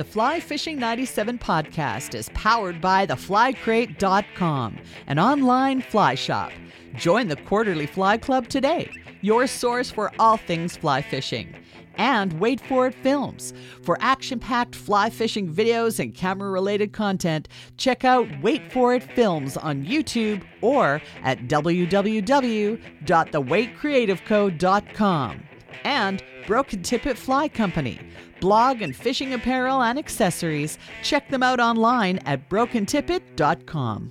The Fly Fishing 97 podcast is powered by theflycrate.com, an online fly shop. Join the Quarterly Fly Club today, your source for all things fly fishing. And Wait For It Films. For action packed fly fishing videos and camera related content, check out Wait For It Films on YouTube or at www.thewaitcreativeco.com. And Broken Tippet Fly Company blog and fishing apparel and accessories. Check them out online at brokentippet.com.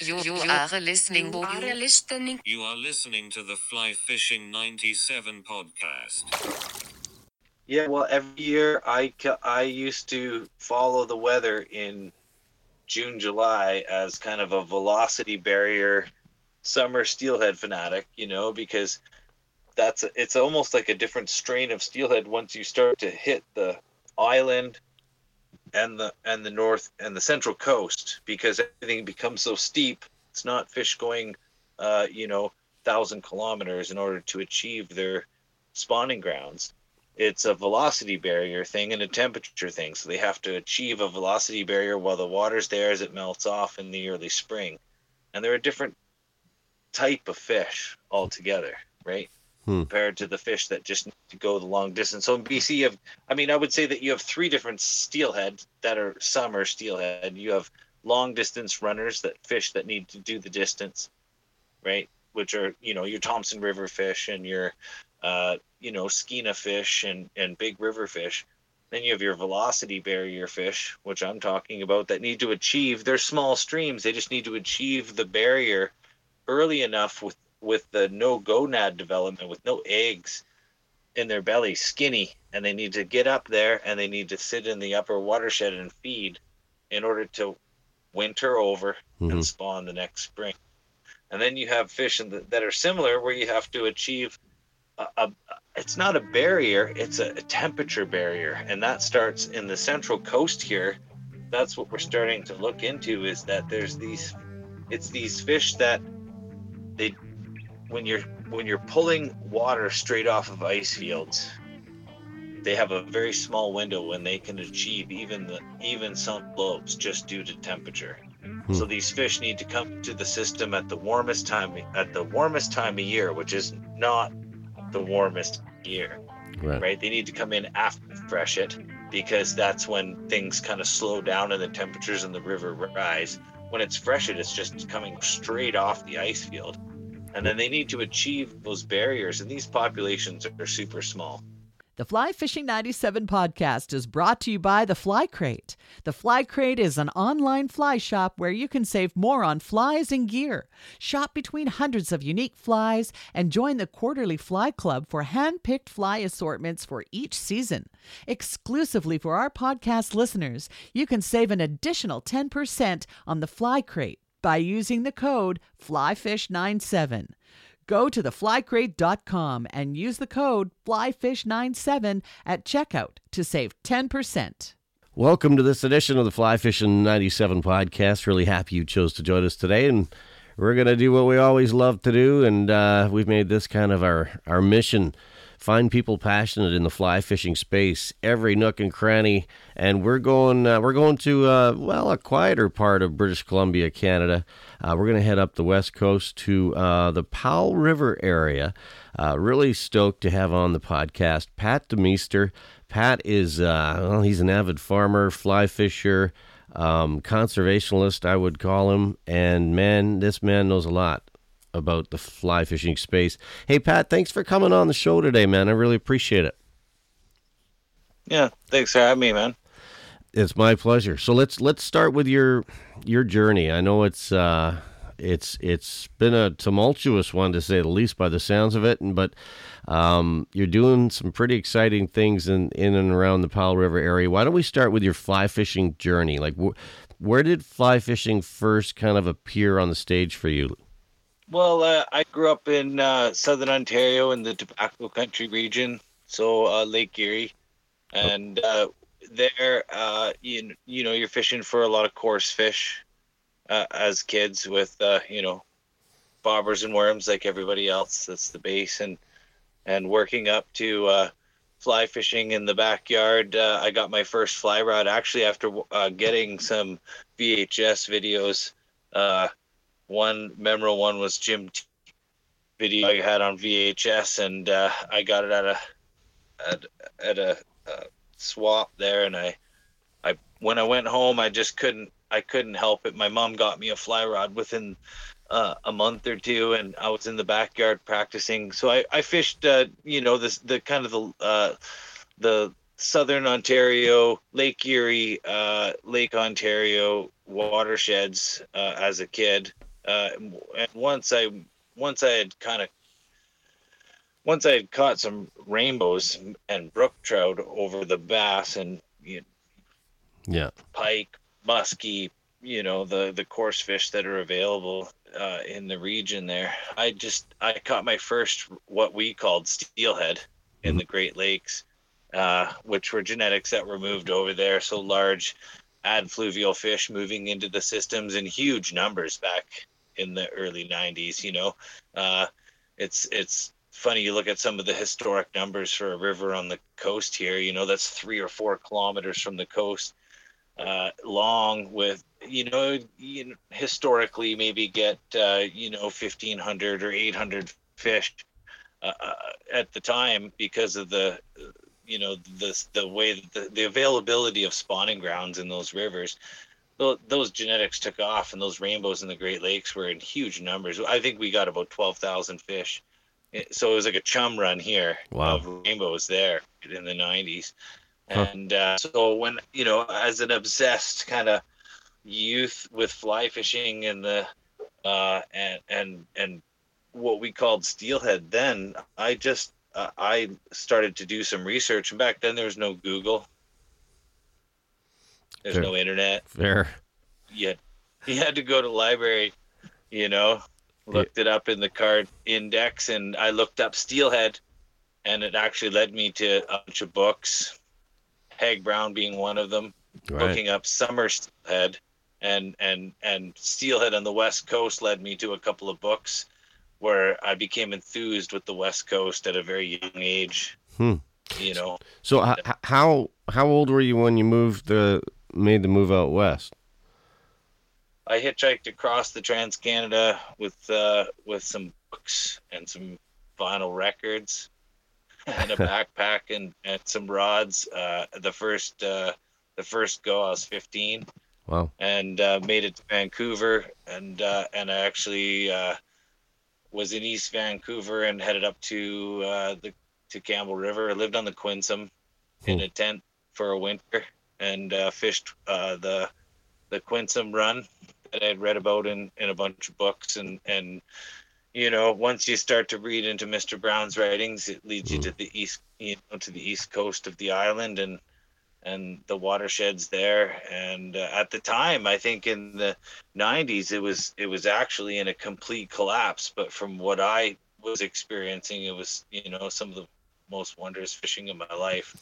You, you are listening. You are listening. You are listening to the Fly Fishing 97 podcast. Yeah, well, every year I, I used to follow the weather in June, July as kind of a velocity barrier summer steelhead fanatic, you know, because that's it's almost like a different strain of steelhead once you start to hit the island and the and the north and the central coast because everything becomes so steep it's not fish going uh, you know thousand kilometers in order to achieve their spawning grounds. It's a velocity barrier thing and a temperature thing so they have to achieve a velocity barrier while the water's there as it melts off in the early spring. And they're a different type of fish altogether right hmm. compared to the fish that just need to go the long distance. So in BC, you have, I mean, I would say that you have three different steelhead that are summer steelhead. You have long distance runners that fish that need to do the distance, right? Which are, you know, your Thompson River fish and your, uh, you know, Skeena fish and, and big river fish. Then you have your velocity barrier fish, which I'm talking about, that need to achieve, they're small streams. They just need to achieve the barrier early enough with with the no gonad development, with no eggs in their belly, skinny, and they need to get up there and they need to sit in the upper watershed and feed in order to winter over mm-hmm. and spawn the next spring. And then you have fish the, that are similar where you have to achieve a, a it's not a barrier, it's a, a temperature barrier. And that starts in the central coast here. That's what we're starting to look into is that there's these it's these fish that they when you're when you're pulling water straight off of ice fields, they have a very small window when they can achieve even the even some slopes just due to temperature. Hmm. So these fish need to come to the system at the warmest time at the warmest time of year, which is not the warmest year. Right. right? They need to come in after freshet because that's when things kind of slow down and the temperatures in the river rise. When it's freshet, it's just coming straight off the ice field and then they need to achieve those barriers and these populations are super small the Fly Fishing 97 podcast is brought to you by The Fly Crate. The Fly Crate is an online fly shop where you can save more on flies and gear. Shop between hundreds of unique flies and join the Quarterly Fly Club for hand picked fly assortments for each season. Exclusively for our podcast listeners, you can save an additional 10% on The Fly Crate by using the code FlyFish97. Go to theflycrate.com and use the code FlyFish97 at checkout to save 10%. Welcome to this edition of the Fly Fishing 97 podcast. Really happy you chose to join us today. And we're going to do what we always love to do. And uh, we've made this kind of our, our mission find people passionate in the fly fishing space, every nook and cranny. And we're going uh, we're going to uh, well a quieter part of British Columbia, Canada. Uh, we're going to head up the west coast to uh, the Powell River area. Uh, really stoked to have on the podcast Pat DeMeester. Pat is uh, well, he's an avid farmer, fly fisher. Um, conservationalist, I would call him, and man, this man knows a lot about the fly fishing space. Hey, Pat, thanks for coming on the show today, man. I really appreciate it. Yeah, thanks for having me, man. It's my pleasure. So let's let's start with your your journey. I know it's uh, it's it's been a tumultuous one to say the least, by the sounds of it. And but um, you're doing some pretty exciting things in in and around the Powell River area. Why don't we start with your fly fishing journey? Like, wh- where did fly fishing first kind of appear on the stage for you? Well, uh, I grew up in uh, southern Ontario in the tobacco country region, so uh, Lake Erie, and uh, there, uh, you you know, you're fishing for a lot of coarse fish uh, as kids with you know bobbers and worms like everybody else. That's the base, and and working up to fly fishing in the backyard. I got my first fly rod actually after getting some VHS videos. One memorable one was Jim T video I had on VHS, and uh, I got it at a at, at a uh, swap there, and I I when I went home, I just couldn't I couldn't help it. My mom got me a fly rod within uh, a month or two, and I was in the backyard practicing. So I I fished, uh, you know, this the kind of the uh, the southern Ontario, Lake Erie, uh, Lake Ontario watersheds uh, as a kid. Uh, and once I once I had kind of once I had caught some rainbows and brook trout over the bass and you know, Yeah. pike, muskie, you know, the the coarse fish that are available uh, in the region there. I just I caught my first what we called steelhead in the Great Lakes, uh, which were genetics that were moved over there. So large ad fluvial fish moving into the systems in huge numbers back in the early 90s. You know, uh, it's it's funny you look at some of the historic numbers for a river on the coast here. You know, that's three or four kilometers from the coast uh, long with you know, you historically maybe get uh, you know 1500 or 800 fish uh, uh, at the time because of the you know the the way the, the availability of spawning grounds in those rivers those genetics took off and those rainbows in the great lakes were in huge numbers. I think we got about 12,000 fish. So it was like a chum run here Wow. of rainbows there in the 90s Huh. and uh, so when you know as an obsessed kind of youth with fly fishing and the uh, and and and what we called steelhead then i just uh, i started to do some research. And back then there was no google there's Sure. no internet Fair. Yeah, he had to go to library you know looked it up in the card index and i looked up steelhead and it actually led me to a bunch of books Haig Brown being one of them Right. looking up summer steelhead and and and steelhead on the west coast led me to a couple of books where i became enthused with the west coast at a very young age Hmm. you know So h- how how old were you when you moved the made the move out west? i hitchhiked across the trans canada with uh with some books and some vinyl records and a backpack and and some rods uh the first uh the first go i was 15 Wow. and uh, made it to Vancouver, and uh, and I actually uh, was in East Vancouver and headed up to uh, the to Campbell River. I lived on the Quinsam in a tent for a winter and uh, fished uh, the the Quinsam run that I had read about in, in a bunch of books. And and you know once you start to read into Mr. Brown's writings, it leads you to the east you know to the east coast of the island and and the watersheds there. And uh, at the time i think in the 90s it was it was actually in a complete collapse. But from what i was experiencing it was you know some of the most wondrous fishing of my life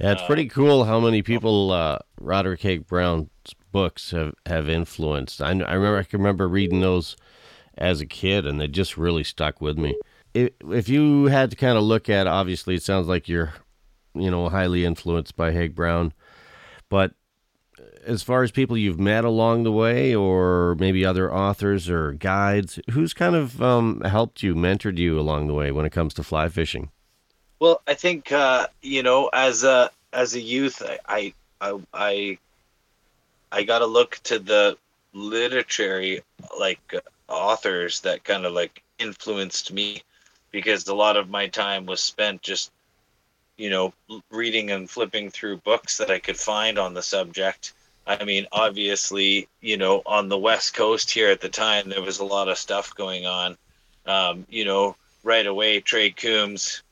Yeah, it's pretty cool how many people uh, Roderick Haig Brown's books have, have influenced. I, I remember I can remember reading those as a kid, and they just really stuck with me. If, if you had to kind of look at, obviously, it sounds like you're, you know, highly influenced by Haig Brown, but as far as people you've met along the way, or maybe other authors or guides, who's kind of um, helped you, mentored you along the way when it comes to fly fishing? Well, I think uh, you know, as a as a youth, I I I, I got to look to the literary like authors that kind of like influenced me, because a lot of my time was spent just you know reading and flipping through books that I could find on the subject. I mean, obviously, you know, on the West Coast here at the time, there was a lot of stuff going on. Um, you know, right away, Trey Combs,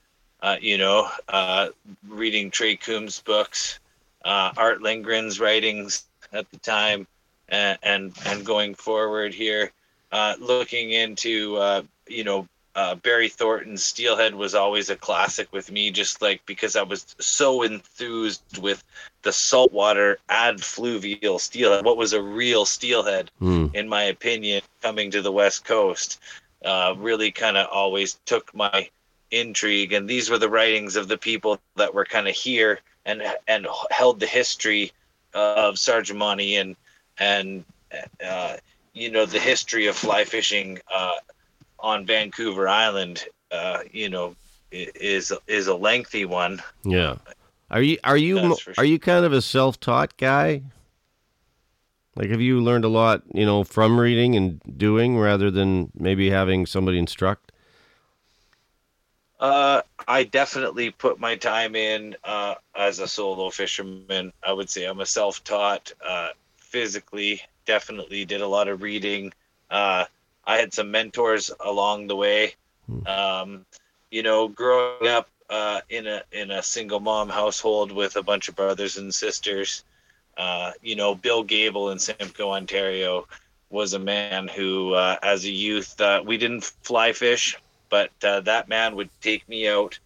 uh, you know, uh, reading Trey Combs' books, uh, Art Lingren's writings at the time, and and, and going forward here, uh, looking into, uh, you know, uh, Barry Thornton's Steelhead was always a classic with me, just like because I was so enthused with the saltwater ad fluvial steelhead. What was a real steelhead? Hmm. in my opinion, coming to the West Coast, uh, really kind of always took my intrigue, and these were the writings of the people that were kind of here and and held the history of Monty and and uh, you know the history of fly fishing uh, on Vancouver Island. Uh, you know, is is a lengthy one. Yeah. Are you are you for are you kind of a self-taught guy? Like have you learned a lot, you know, from reading and doing rather than maybe having somebody instruct? Uh, I definitely put my time in uh, as a solo fisherman. I would say I'm a self-taught. Uh, physically, definitely did a lot of reading. Uh, I had some mentors along the way. Um, you know, growing up uh, in a in a single mom household with a bunch of brothers and sisters. Uh, you know, Bill Gable in Simcoe, Ontario, was a man who, uh, as a youth, uh, we didn't fly fish, but uh, that man would take me out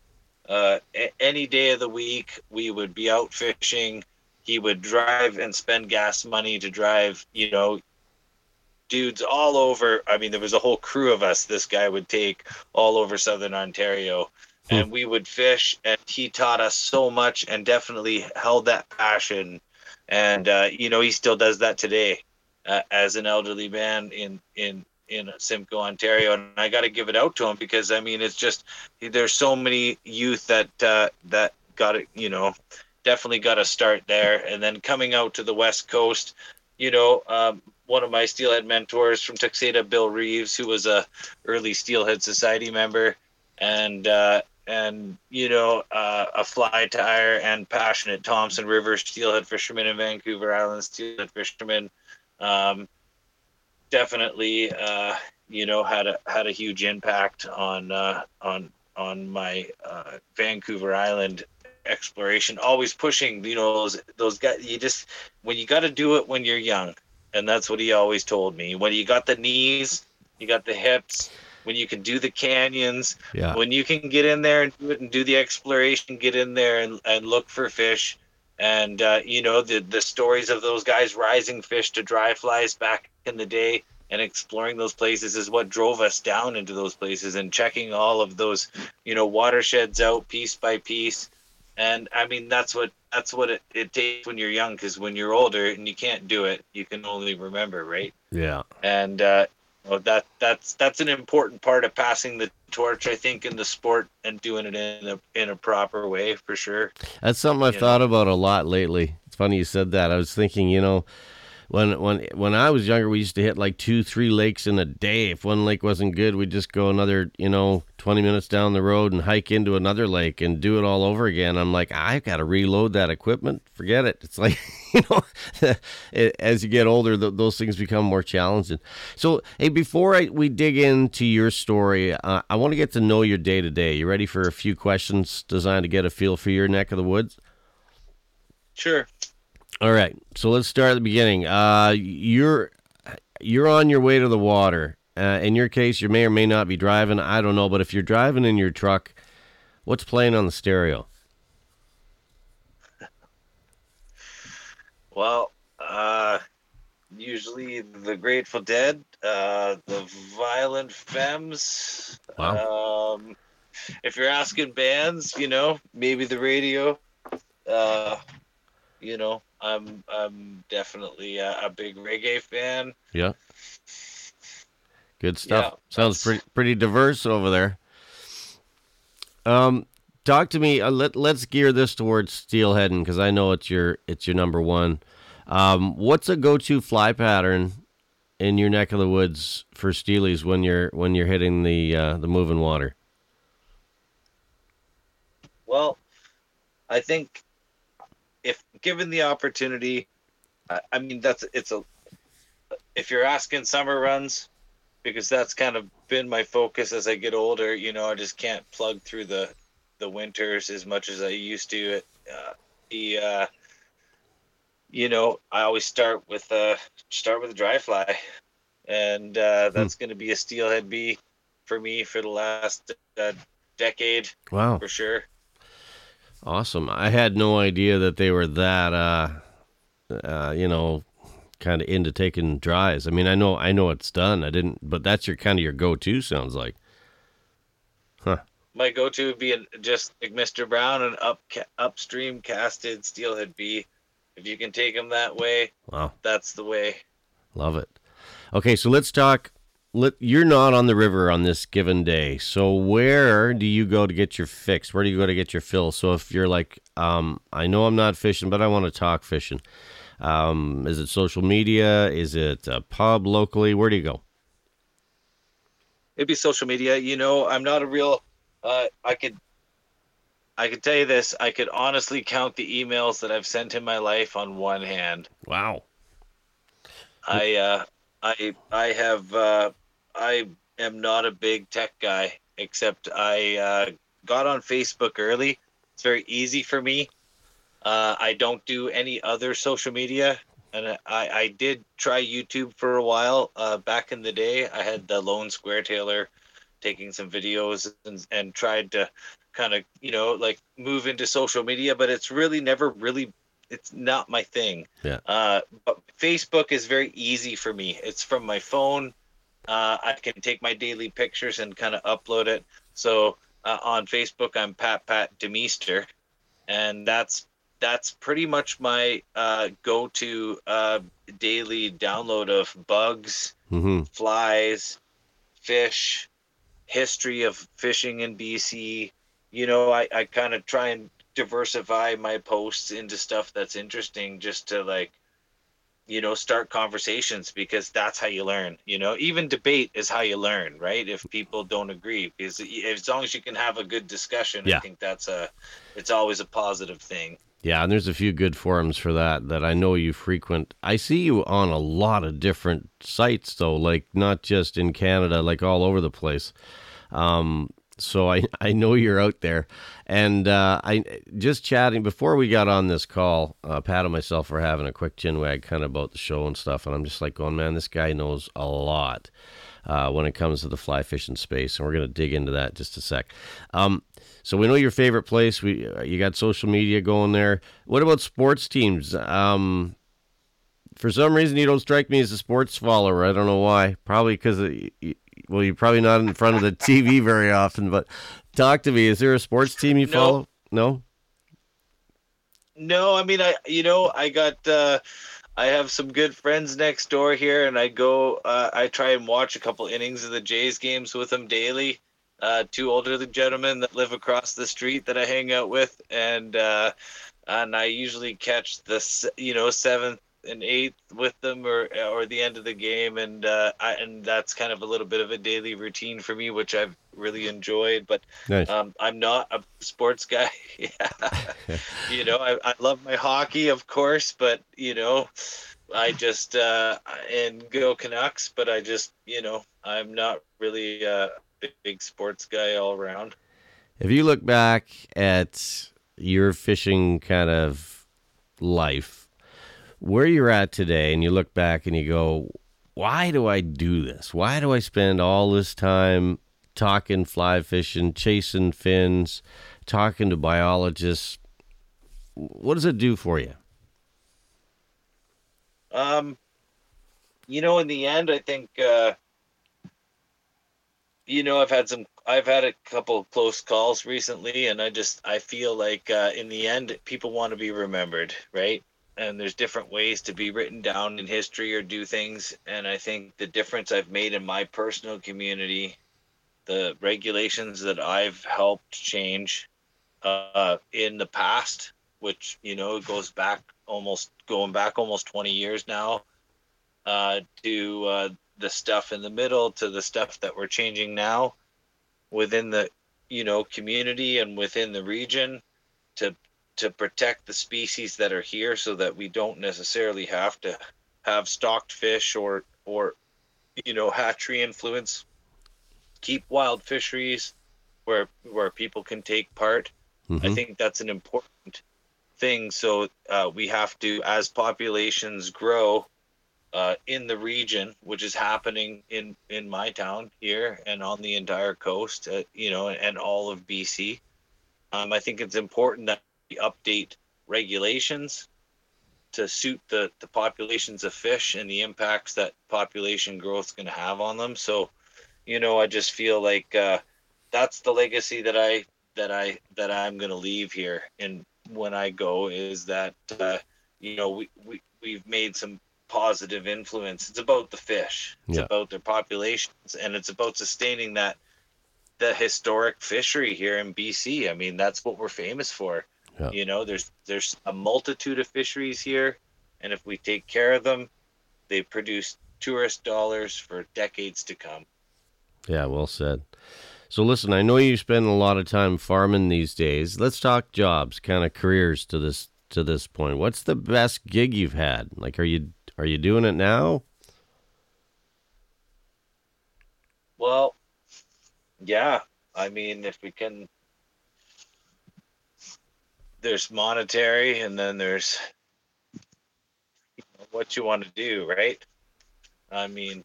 uh, a- any day of the week. We would be out fishing. He would drive and spend gas money to drive, you know, dudes all over. I mean, there was a whole crew of us this guy would take all over southern Ontario. And we would fish, and he taught us so much and definitely held that passion. And, uh, you know, he still does that today uh, as an elderly man in, in, in Simcoe, Ontario. And I got to give it out to him because, I mean, it's just, there's so many youth that, uh, that got it, you know, definitely got to start there. And then coming out to the West Coast, you know, um, one of my Steelhead mentors from Tuxedo, Bill Reeves, who was a early Steelhead Society member, and uh, and you know, uh, a fly tyer and passionate Thompson River steelhead fisherman in Vancouver Island steelhead fisherman. Um, definitely, uh, you know, had a had a huge impact on uh, on on my uh, Vancouver Island exploration. Always pushing, you know, those those guys. You just when you got to do it when you're young, and that's what he always told me. When you got the knees, you got the hips. When you can do the canyons, Yeah. when you can get in there and do it and do the exploration, get in there and, and look for fish. And, uh, you know, the, the stories of those guys rising fish to dry flies back in the day and exploring those places is what drove us down into those places and checking all of those, you know, watersheds out piece by piece. And I mean, that's what, that's what it, it takes when you're young. Cause when you're older and you can't do it, you can only remember, right? Yeah. and uh, well, that that's that's an important part of passing the torch, I think, in the sport and doing it in a in a proper way for sure. That's something I've You thought about a lot lately. It's funny you said that. I was thinking, you know, when when when I was younger, we used to hit like two, three lakes in a day. If one lake wasn't good, we'd just go another, you know, twenty minutes down the road and hike into another lake and do it all over again. I'm like, I've got to reload that equipment. Forget it. It's like, you know, as you get older, th- those things become more challenging. So, hey, before I, we dig into your story, uh, I want to get to know your day to day. You ready for a few questions designed to get a feel for your neck of the woods? Sure. All right, so let's start at the beginning. Uh, you're you're on your way to the water. Uh, in your case, you may or may not be driving. I don't know, but if you're driving in your truck, what's playing on the stereo? Well, uh, usually the Grateful Dead, uh, the Violent Femmes. Um, if you're asking bands, you know, maybe the radio. Uh, you know, I'm I'm definitely a, a big reggae fan. Yeah, good stuff. Yeah, Sounds pretty pretty diverse over there. Um, talk to me. Uh, let Let's gear this towards steelheading because I know it's your it's your number one. Um, what's a go to fly pattern in your neck of the woods for steelies when you're when you're hitting the uh, the moving water? Well, I think given the opportunity, I, I mean that's it's a. If you're asking summer runs, because that's kind of been my focus as I get older. You know, I just can't plug through the the winters as much as I used to. It, uh, the uh, you know, I always start with uh start with a dry fly, and uh, that's going to be a steelhead bee for me for the last uh, decade Wow, for sure. Awesome! I had no idea that they were that uh, uh, you know kind of into taking dries. I mean, I know I know it's done. I didn't, but that's your kind of your go to. Sounds like. Huh. my go-to would be just like Mr. Brown, and up upstream casted steelhead bee. If you can take them that way, Wow. that's the way. Love it. Okay, so let's talk. Let, you're not on the river on this given day. So where do you go to get your fix? Where do you go to get your fill? So if you're like, um, I know I'm not fishing, but I want to talk fishing. Um, is it social media? Is it a pub locally? Where do you go? It'd be social media. You know, I'm not a real. Uh, I could. I could tell you this. I could honestly count the emails that I've sent in my life on one hand. Wow. I uh, I I have uh, I am not a big tech guy, except I uh, got on Facebook early. It's very easy for me. Uh, I don't do any other social media, and I, I did try YouTube for a while uh, back in the day. I had the Lone Square Tailor taking some videos and, and tried to kind of you know like move into social media, but it's really never really it's not my thing. Yeah. Uh, but Facebook is very easy for me. It's from my phone. Uh, I can take my daily pictures and kind of upload it. So uh, on Facebook, I'm Pat Pat Demeester, and that's that's pretty much my uh, go-to uh, daily download of bugs, Mm-hmm. flies, fish, history of fishing in BC. You know, I, I kind of try and diversify my posts into stuff that's interesting just to like, you know, start conversations because that's how you learn. You know, even debate is how you learn, right? If people don't agree, because as long as you can have a good discussion, Yeah. I think that's a, it's always a positive thing. Yeah, and there's a few good forums for that that I know you frequent. I see you on a lot of different sites though, like not just in Canada, like all over the place. Um, so I I know you're out there, and uh, I just chatting before we got on this call. Uh, Pat and myself for having a quick chin wag kind of about the show and stuff, and I'm just like going, man, this guy knows a lot uh, when it comes to the fly fishing space, and we're gonna dig into that just a sec. Um, so we know your favorite place. We uh, you got social media going there. What about sports teams? Um, for some reason, you don't strike me as a sports follower. I don't know why. Probably because well, you're probably not in front of the TV very often. But talk to me. Is there a sports team you No. follow? No. No, I mean I you know, I got uh I have some good friends next door here and I go uh I try and watch a couple innings of the Jays games with them daily. Uh two older gentlemen that live across the street that I hang out with and uh and I usually catch the you know 7th and 8th with them or or the end of the game and uh I and that's kind of a little bit of a daily routine for me which I've really enjoyed but Nice. um, I'm not a sports guy. you know, I, I love my hockey, of course, but you know, I just uh, and go Canucks, but I just you know, I'm not really a big, big sports guy all around. If you look back at your fishing kind of life, where you're at today, and you look back and you go, why do I do this? Why do I spend all this time talking fly fishing, chasing fins, talking to biologists? What does it do for you? Um, you know, in the end, I think uh, you know I've had some. I've had a couple close calls recently, and I just I feel like uh, in the end, people want to be remembered, right? And there's different ways to be written down in history or do things, and I think the difference I've made in my personal community, the regulations that I've helped change uh, in the past, which you know goes back almost going back almost 20 years now uh, to uh, the stuff in the middle to the stuff that we're changing now within the you know community and within the region to protect the species that are here so that we don't necessarily have to have stocked fish or or you know hatchery influence keep wild fisheries where where people can take part I Mhm. think that's an important thing. So uh, we have to, as populations grow uh, in the region, which is happening in in my town here and on the entire coast, uh, you know, and all of BC. Um, I think it's important that update regulations to suit the the populations of fish and the impacts that population growth is going to have on them. So, you know, I just feel like. Uh, that's the legacy that I that I that I'm gonna leave here. And when I go, is that uh, you know we we we've made some positive influence. It's about the fish. It's Yeah. about their populations, and it's about sustaining that the historic fishery here in BC. I mean, that's what we're famous for. Yeah. You know, there's there's a multitude of fisheries here, and if we take care of them, they produce tourist dollars for decades to come. Yeah, well said. So listen, I know you spend a lot of time farming these days. Let's talk jobs, kind of careers to this to this point. What's the best gig you've had? Like are you are you doing it now? Well, yeah. I mean, if we can, there's monetary, and then there's what you want to do, right? I mean,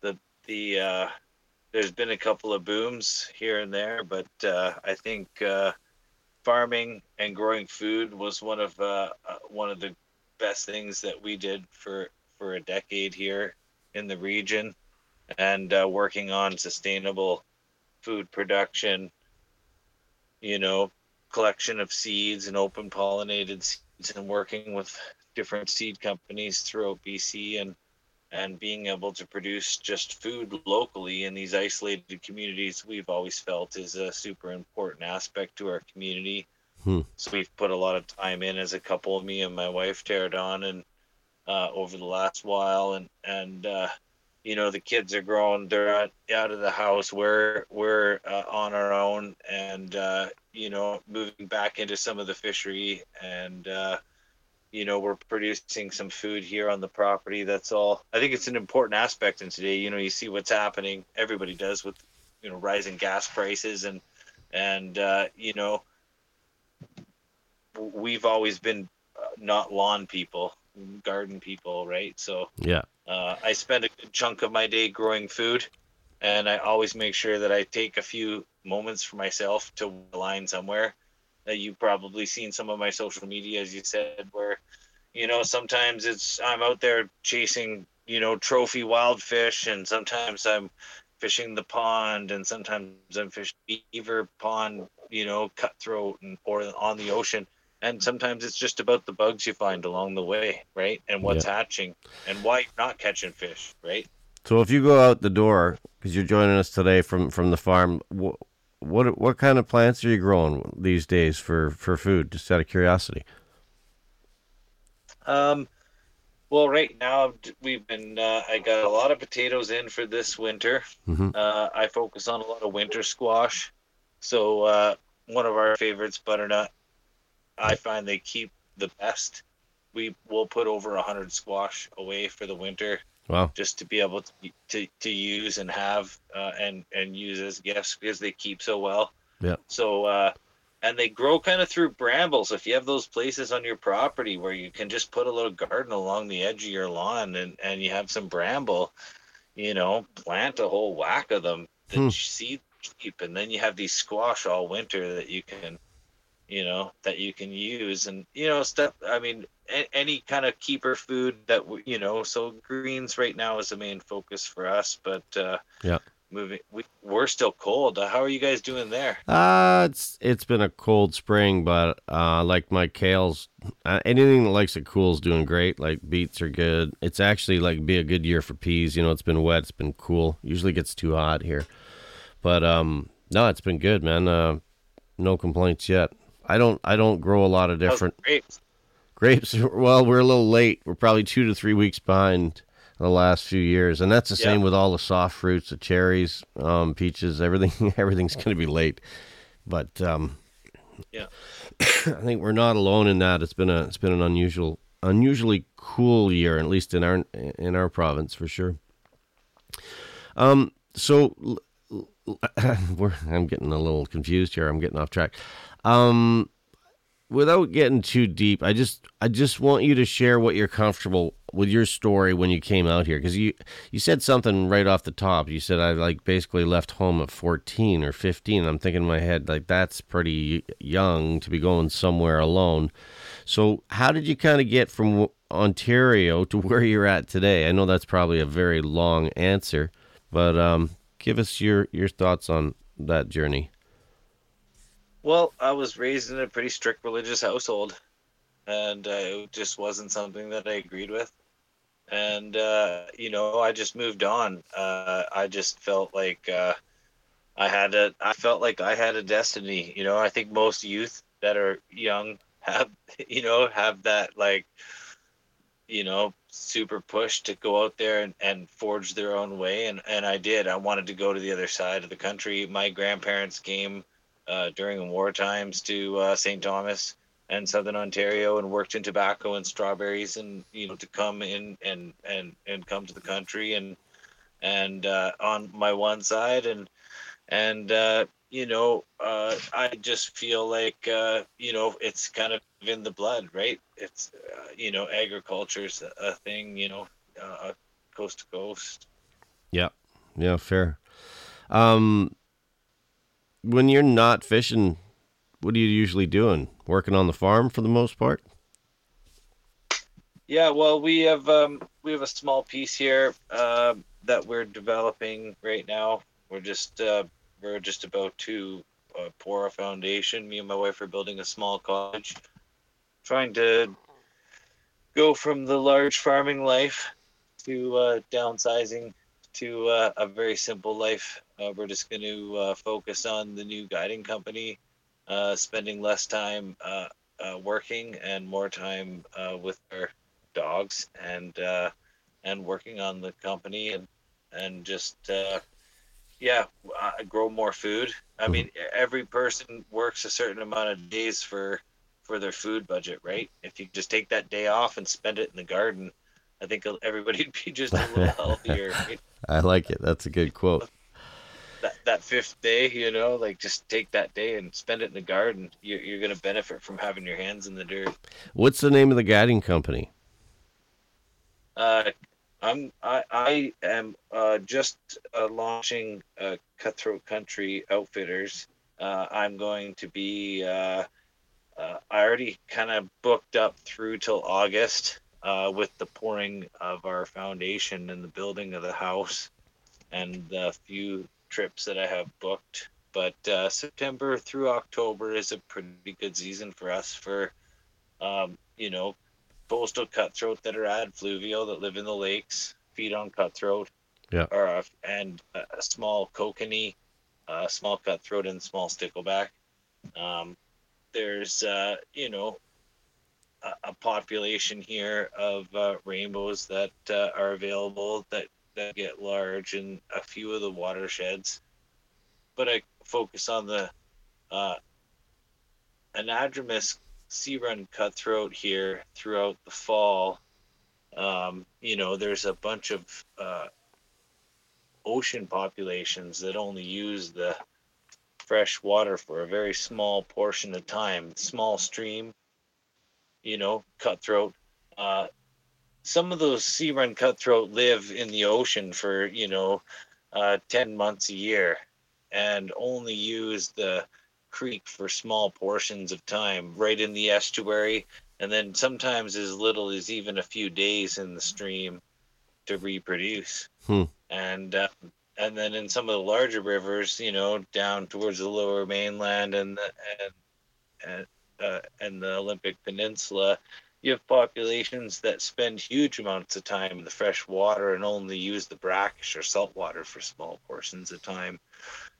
the the uh, there's been a couple of booms here and there, but uh, I think uh, farming and growing food was one of uh, uh, one of the best things that we did for for a decade here in the region and uh, working on sustainable food production you know collection of seeds and open pollinated seeds and working with different seed companies throughout BC and and being able to produce just food locally in these isolated communities we've always felt is a super important aspect to our community Hmm. so we've put a lot of time in as a couple me and my wife teared on and uh, over the last while and and uh, you know the kids are grown they're out, out of the house. We're we're uh, on our own and uh, you know moving back into some of the fishery and uh, you know we're producing some food here on the property. That's all. I think it's an important aspect in today. You know you see what's happening. Everybody does with you know rising gas prices and and uh, you know we've always been uh, not lawn people garden people right so Yeah. uh, I spend a good chunk of my day growing food, and I always make sure that I take a few moments for myself to line somewhere. Uh, you've probably seen some of my social media, as you said, where you know sometimes it's I'm out there chasing you know trophy wild fish, and sometimes I'm fishing the pond, and sometimes I'm fishing beaver pond, you know, cutthroat, and or on the ocean. And sometimes it's just about the bugs you find along the way, right? And what's hatching and why you're not catching fish, right? So if you go out the door because you're joining us today from from the farm, what what what kind of plants are you growing these days for for food? Just out of curiosity. Um, well, right now we've been. Uh, I got a lot of potatoes in for this winter. Mhm. Uh, I focus on a lot of winter squash. So uh, one of our favorites, butternut. I find they keep the best. We will put over a hundred squash away for the winter Wow. just to be able to to, to use and have uh, and and use as gifts because they keep so well. Yeah. So uh, and they grow kind of through brambles. If you have those places on your property where you can just put a little garden along the edge of your lawn and and you have some bramble, you know, plant a whole whack of them that Hmm. seed keep, and then you have these squash all winter that you can you know that you can use and you know stuff i mean a- any kind of keeper food that we, you know so greens right now is the main focus for us but uh Yeah. moving we, we're still cold Uh, how are you guys doing there Uh it's it's been a cold spring, but uh, like my kales, uh, anything that likes it cool is doing great. Like beets are good. It's actually like be a good year for peas. You know, it's been wet, it's been cool. Usually gets too hot here, but um, no, it's been good, man. Uh, no complaints yet. I don't I don't grow a lot of different grapes grapes. Well, we're a little late. We're probably two to three weeks behind the last few years, and that's the Yeah. same with all the soft fruits, the cherries, um, peaches, everything. Everything's going to be late, but um, Yeah. I think we're not alone in that. It's been a it's been an unusual, unusually cool year, at least in our in our province for sure. Um, so l- l- we're I'm getting a little confused here. I'm getting off track. Um, without getting too deep, I just I just want you to share what you're comfortable with your story when you came out here because you you said something right off the top. You said I like basically left home at 14 or 15. I'm thinking in my head like that's pretty young to be going somewhere alone. So how did you kind of get from Ontario to where you're at today? I know that's probably a very long answer, but um, give us your your thoughts on that journey? Well, I was raised in a pretty strict religious household, and uh, it just wasn't something that I agreed with. And uh, you know, I just moved on. Uh, I just felt like uh, I had a. I felt like I had a destiny. You know, I think most youth that are young have, you know, have that like, you know, super push to go out there and, and forge their own way. And and I did. I wanted to go to the other side of the country. My grandparents came uh, during war times to uh, St. Thomas and Southern Ontario and worked in tobacco and strawberries and you know to come in and and and come to the country and and uh, on my one side and and uh, you know uh, I just feel like uh, you know it's kind of in the blood, right? It's uh, you know agriculture's a, a thing, you know, uh, coast to coast. Yeah, yeah, fair. Um, when you're not fishing, what are you usually doing? Working on the farm for the most part? Yeah, well, we have um, we have a small piece here uh, that we're developing right now. We're just uh, we're just about to uh, pour a foundation. Me and my wife are building a small cottage, trying to go from the large farming life to uh, downsizing to uh, a very simple life. Uh, we're just going to uh, focus on the new guiding company, uh, spending less time working and more time with our dogs and and working on the company and and just yeah, uh, grow more food. I mean, every person works a certain amount of days for for their food budget, right? If you just take that day off and spend it in the garden, I think everybody'd be just a little healthier. Right? I like it. That's a good quote. That that fifth day, you know, like just take that day and spend it in the garden. You're you're gonna benefit from having your hands in the dirt. What's the name of the guiding company? Uh, I'm I I am uh, just uh, launching uh, Cutthroat Country Outfitters. Uh, I'm going to be. Uh, uh, I already kind of booked up through till August with the pouring of our foundation and the building of the house, and the few trips that I have booked. But September through October is a pretty good season for us for, um, you know, coastal cutthroat that are ad fluvial that live in the lakes, feed on cutthroat, Yeah. or uh, and a, a small kokanee, uh, small cutthroat, and small stickleback. Um, there's uh, you know a, a population here of uh, rainbows that uh, are available that that get large in a few of the watersheds, but I focus on the uh, anadromous sea run cutthroat here throughout the fall. Um, you know, there's a bunch of uh, ocean populations that only use the fresh water for a very small portion of time. Small stream, you know, cutthroat. Uh, some of those sea run cutthroat live in the ocean for, you know, uh, 10 months a year and only use the creek for small portions of time right in the estuary and then sometimes as little as even a few days in the stream to reproduce Hmm. and uh, and then in some of the larger rivers you know down towards the lower mainland and the, and and, uh, and the olympic peninsula you have populations that spend huge amounts of time in the fresh water and only use the brackish or salt water for small portions of time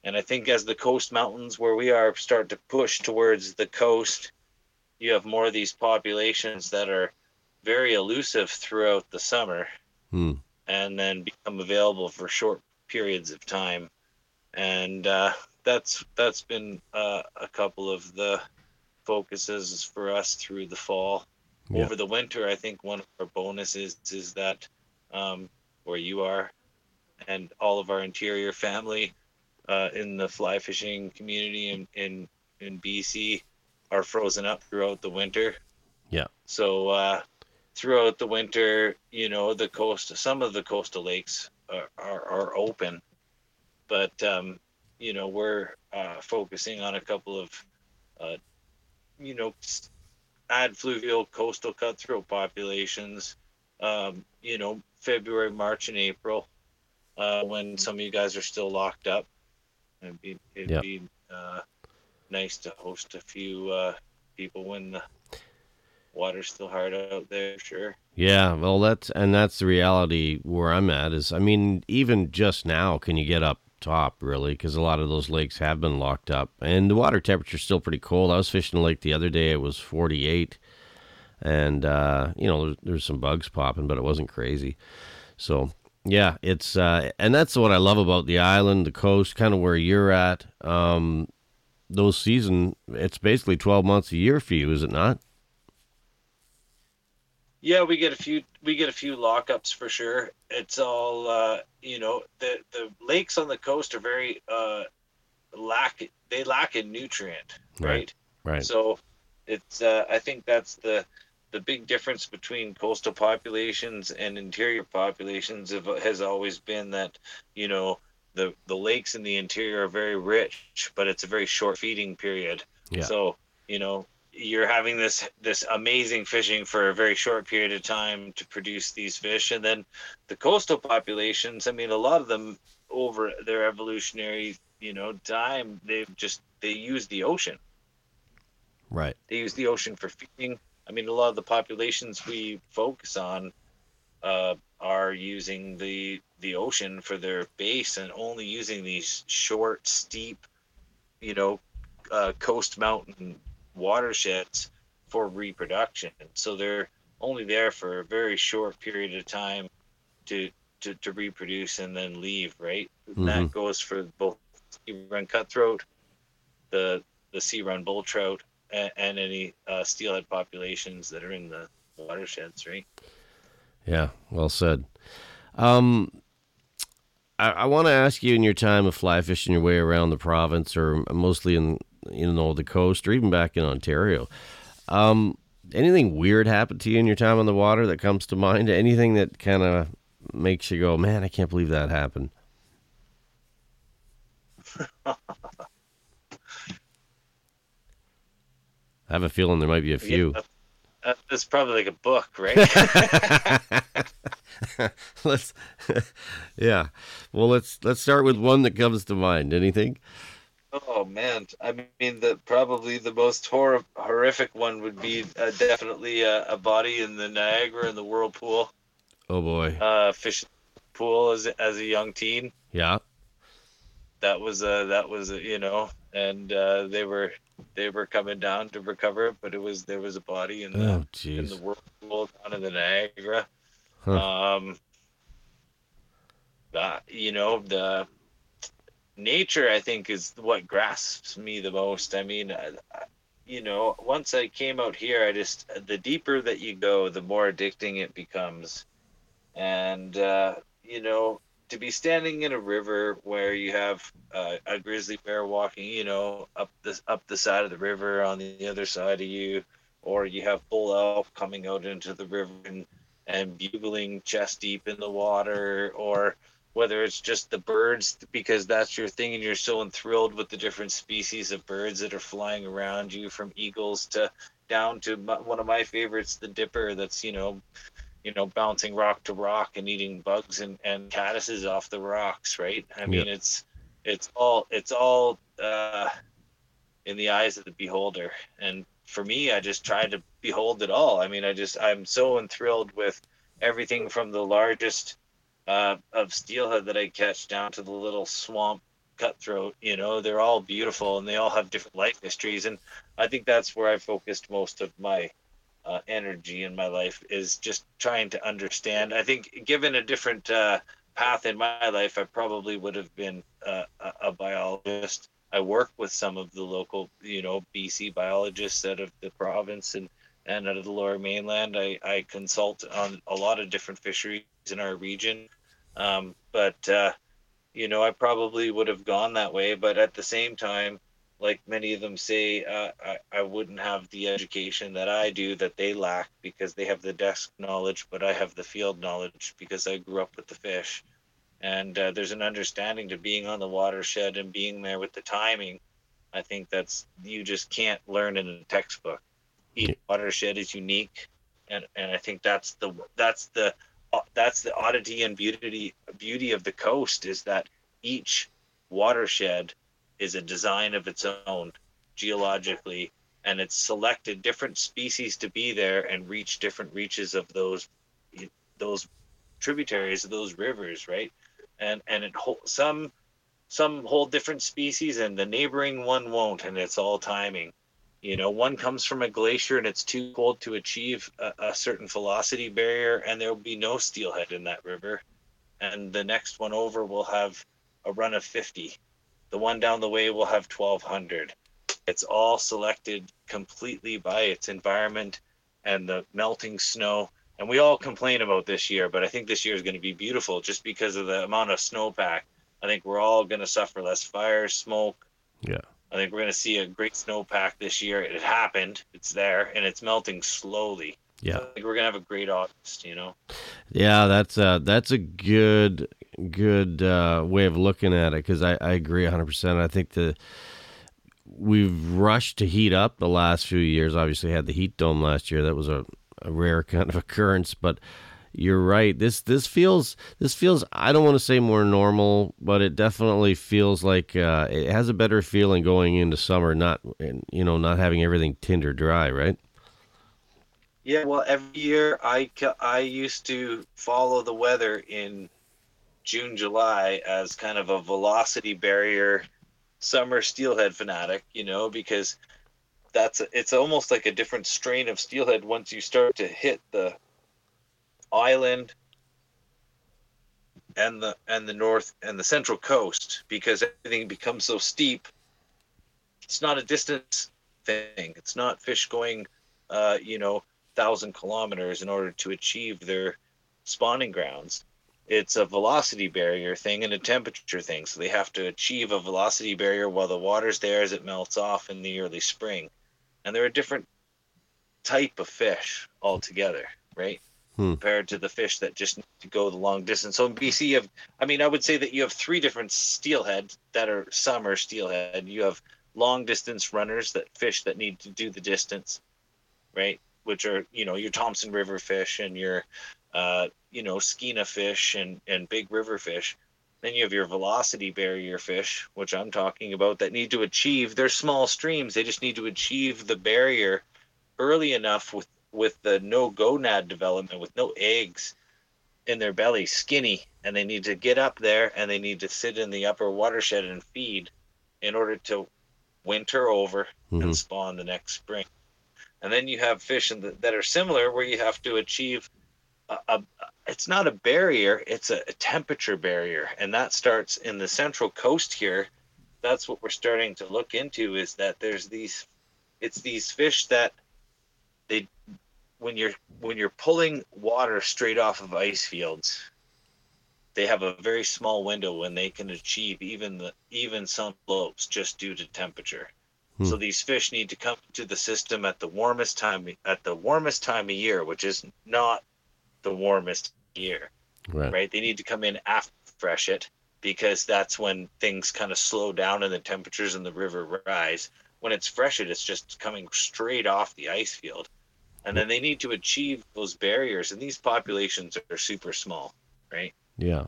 and I think as the coast mountains where we are start to push towards the coast, you have more of these populations that are very elusive throughout the summer Hmm. and then become available for short periods of time. And uh, that's that's been uh, a couple of the focuses for us through the fall. Yeah. Over the winter, I think one of our bonuses is that um, where you are and all of our interior family uh, in the fly fishing community in, in in BC are frozen up throughout the winter. Yeah. So uh, throughout the winter, you know, the coast, some of the coastal lakes are, are, are open, but um, you know, we're uh, focusing on a couple of, uh, you know, s- ad fluvial coastal cutthroat populations. Um, you know, February, March, and April, uh, when some of you guys are still locked up It'd be it'd Yep. be uh, nice to host a few uh, people when the water's still hard out there. Sure. Yeah, well, that's and that's the reality where I'm at. Is I mean, even just now, can you get up top really? Because a lot of those lakes have been locked up, and the water temperature's still pretty cold. I was fishing a lake the other day; it was 48, and uh, you know, there's, there's some bugs popping, but it wasn't crazy. So yeah, it's uh, and that's what I love about the island, the coast, kind of where you're at. Um, those season, it's basically 12 months a year for you, is it not? Yeah, we get a few we get a few lockups for sure. It's all uh, you know, the the lakes on the coast are very uh lack they lack in nutrient, Right. right? Right. So it's uh, I think that's the the big difference between coastal populations and interior populations have, has always been that you know the the lakes in the interior are very rich, but it's a very short feeding period. Yeah. So you know you're having this this amazing fishing for a very short period of time to produce these fish, and then the coastal populations. I mean, a lot of them over their evolutionary you know time they've just they use the ocean Right. they use the ocean for feeding. I mean, a lot of the populations we focus on uh, are using the the ocean for their base and only using these short, steep, you know, uh, coast mountain watersheds for reproduction. So they're only there for a very short period of time to to, to reproduce and then leave. Right. And that goes for both sea run cutthroat, the the sea run bull trout, and, and any uh, steelhead populations that are in the watersheds, right? Yeah, well said. Um, I, I want to ask you in your time of fly fishing your way around the province, or mostly in you know the coast, or even back in Ontario. Um, anything weird happened to you in your time on the water that comes to mind? Anything that kind of makes you go, "Man, I can't believe that happened." I have a feeling there might be a few. Yeah, uh, that's probably like a book, right? let's yeah. Well let's let's start with one that comes to mind. Anything? Oh man, I mean, the probably the most hor- horrific one would be uh, definitely a, a body in the Niagara in the whirlpool, oh boy. Uh, fishing pool as as a young teen. yeah. That was uh that was uh, you know and uh they were they were coming down to recover it but it was there was a body in the oh in the whirlpool down in the niagara. Huh. um that you know the nature i think is what grasps me the most. I mean I, I- you know once i came out here i just the deeper that you go the more addicting it becomes. And uh you know to be standing in a river where you have uh, a grizzly bear walking, you know, up the up the side of the river on the other side of you, or you have bull elk coming out into the river and, and bugling chest deep in the water, or whether it's just the birds because that's your thing and you're so enthralled with the different species of birds that are flying around you, from eagles to down to my, one of my favorites, the dipper. That's you know you know, bouncing rock to rock and eating bugs and, and caddises off the rocks, right? I mean, it's it's all it's all uh, in the eyes of the beholder. And for me, I just try to behold it all. I mean, I just I'm so enthralled with everything from the largest uh, of steelhead that I catch down to the little swamp cutthroat. You know, they're all beautiful and they all have different life histories. And I think that's where I focused most of my uh, energy in my life is just trying to understand. I think, given a different uh, path in my life, I probably would have been uh, a, biologist. I work with some of the local, you know, BC biologists out of the province and and out of the Lower Mainland. I, I consult on a lot of different fisheries in our region, um, but uh, you know, I probably would have gone that way. But at the same time, like many of them say, uh, I, I wouldn't have the education that I do that they lack because they have the desk knowledge, but I have the field knowledge because I grew up with the fish. And uh, there's an understanding to being on the watershed and being there with the timing. I think that's you just can't learn in a textbook. Each watershed is unique, and and I think that's the that's the uh, that's the oddity and beauty beauty of the coast is that each watershed is a design of its own geologically, and it's selected different species to be there and reach different reaches of those those tributaries of those rivers, right? And and it hold, some some hold different species, and the neighboring one won't, and it's all timing. You know, one comes from a glacier and it's too cold to achieve a, a certain velocity barrier, and there will be no steelhead in that river. And the next one over will have a run of 50. The one down the way will have 1200. It's all selected completely by its environment and the melting snow. And we all complain about this year, but I think this year is going to be beautiful just because of the amount of snowpack. I think we're all going to suffer less fire, smoke, Yeah. I think we're going to see a great snowpack this year. It happened. It's there, and it's melting slowly. Yeah. I think we're going to have a great August. You know. Yeah, that's a that's a good good uh, way of looking at it because I, I agree 100. percent I think the we've rushed to heat up the last few years. Obviously, had the heat dome last year. That was a, a rare kind of occurrence, but you're right. This this feels this feels. I don't want to say more normal, but it definitely feels like uh, it has a better feeling going into summer. Not you know not having everything tinder dry, right? Yeah. Well, every year I I used to follow the weather in June, July as kind of a velocity barrier summer steelhead fanatic. You know, because that's it's almost like a different strain of steelhead once you start to hit the island and the and the north and the central coast because everything becomes so steep it's not a distance thing it's not fish going uh you know thousand kilometers in order to achieve their spawning grounds it's a velocity barrier thing and a temperature thing so they have to achieve a velocity barrier while the water's there as it melts off in the early spring and they're a different type of fish altogether right Hmm. compared to the fish that just need to go the long distance. So in BC, you have, I mean, I would say that you have three different steelhead that are summer steelhead. You have long distance runners that fish that need to do the distance, right? Which are, you know, your Thompson River fish and your, uh, you know, Skeena fish and, and big river fish. Then you have your velocity barrier fish, which I'm talking about, that need to achieve, they're small streams. They just need to achieve the barrier early enough with with the no gonad development with no eggs in their belly skinny and they need to get up there and they need to sit in the upper watershed and feed in order to winter over Mhm. and spawn the next spring and then you have fish in the, that are similar where you have to achieve a, it's not a barrier it's a, a temperature barrier. And that starts in the central coast here. That's what we're starting to look into is that there's these it's these fish that they when you're when you're pulling water straight off of ice fields they have a very small window when they can achieve even the even some slopes just due to temperature. Hmm. so these fish need to come to the system at the warmest time at the warmest time of year which is not the warmest year Right. right they need to come in after freshet because that's when things kind of slow down and the temperatures in the river rise when it's freshet it's just coming straight off the ice field and then they need to achieve those barriers and these populations are super small right Yeah.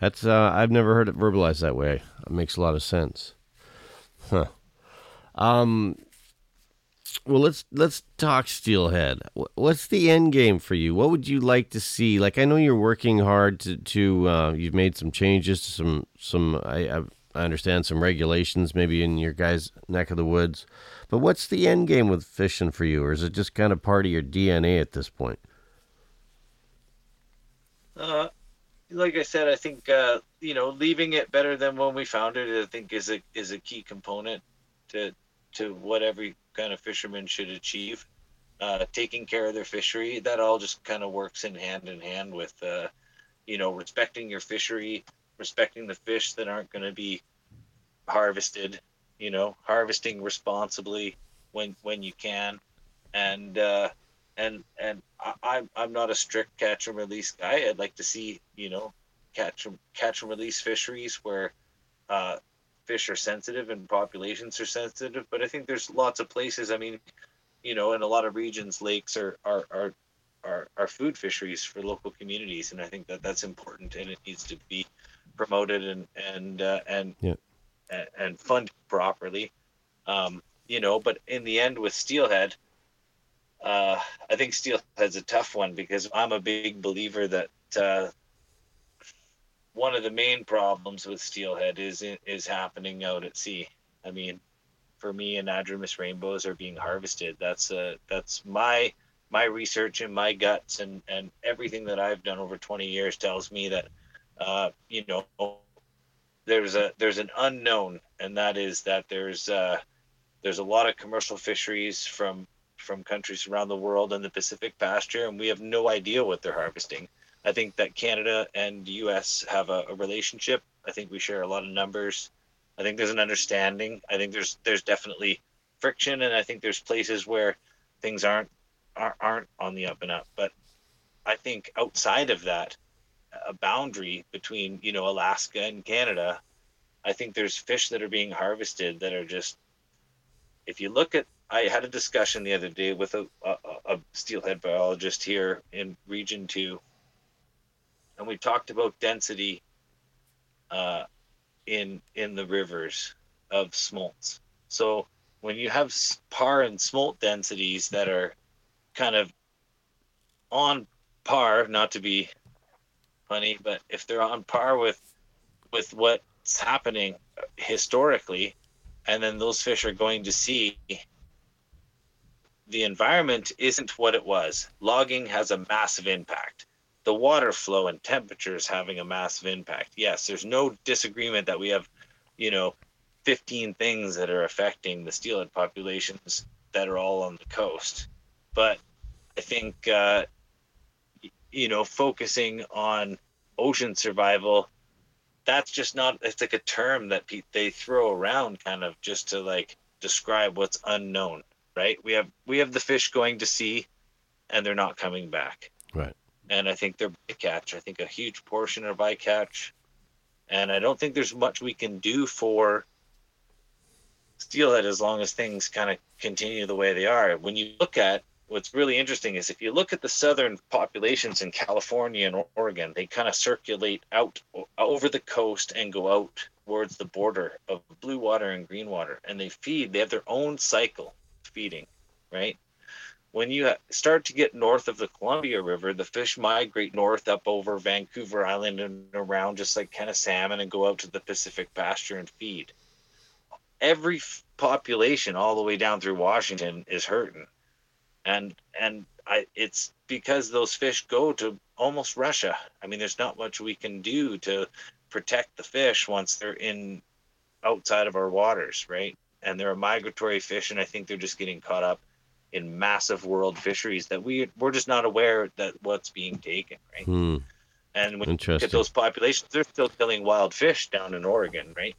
That's uh, I've never heard it verbalized that way. It makes a lot of sense. Huh. Um well let's let's talk steelhead. What's the end game for you? What would you like to see? Like I know you're working hard to to uh, you've made some changes to some some I I understand some regulations maybe in your guys' neck of the woods. But what's the end game with fishing for you or is it just kind of part of your DNA at this point? uh like i said i think uh you know leaving it better than when we found it i think is a is a key component to to what every kind of fishermen should achieve uh taking care of their fishery that all just kind of works in hand in hand with uh you know respecting your fishery respecting the fish that aren't going to be harvested you know harvesting responsibly when when you can and uh and and I, I'm I'm not a strict catch and release guy. I'd like to see you know catch and catch and release fisheries where uh, fish are sensitive and populations are sensitive. But I think there's lots of places. I mean, you know, in a lot of regions, lakes are are are are, are food fisheries for local communities, and I think that that's important and it needs to be promoted and and uh, and Yeah. and, and funded properly. Um, you know, but in the end, with steelhead, uh, I think steelhead's a tough one because I'm a big believer that uh, one of the main problems with steelhead is is happening out at sea. I mean, for me, anadromous rainbows are being harvested. That's uh, that's my my research and my guts and and everything that I've done over 20 years tells me that uh, you know there's a there's an unknown, and that is that there's uh, there's a lot of commercial fisheries from from countries around the world in the Pacific pasture, and we have no idea what they're harvesting. I think that Canada and U.S. have a, a relationship. I think we share a lot of numbers. I think there's an understanding. I think there's there's definitely friction, and I think there's places where things aren't aren't on the up and up. But I think outside of that, a boundary between you know Alaska and Canada, I think there's fish that are being harvested that are just. If you look at, I had a discussion the other day with a, a, a steelhead biologist here in Region Two, and we talked about density. Uh, in in the rivers of smolts. So when you have parr and smolt densities that are kind of on par, not to be funny, but if they're on par with with what's happening historically, and then those fish are going to sea, the environment isn't what it was. Logging has a massive impact. The water flow and temperatures having a massive impact. Yes, there's no disagreement that we have, you know, 15 things that are affecting the steelhead populations that are all on the coast. But I think uh, you know, focusing on ocean survival, that's just not, it's like a term that pe- they throw around kind of just to like describe what's unknown, right? We have, we have the fish going to sea and they're not coming back. Right. And I think they're bycatch. I think a huge portion are bycatch. And I don't think there's much we can do for steelhead as long as things kind of continue the way they are. When you look at what's really interesting is if you look at the southern populations in California and Oregon, they kind of circulate out over the coast and go out towards the border of blue water and green water, and they feed. They have their own cycle feeding, right? When you start to get north of the Columbia River, the fish migrate north up over Vancouver Island and around, just like kind of salmon, and go out to the Pacific pasture and feed. Every population, all the way down through Washington, is hurting and and I it's because those fish go to almost Russia. I mean, there's not much we can do to protect the fish once they're in outside of our waters, right? And they're a migratory fish, and I think they're just getting caught up in massive world fisheries that we we're just not aware that what's being taken, right? Hmm. And when you look at those populations, they're still killing wild fish down in Oregon, right?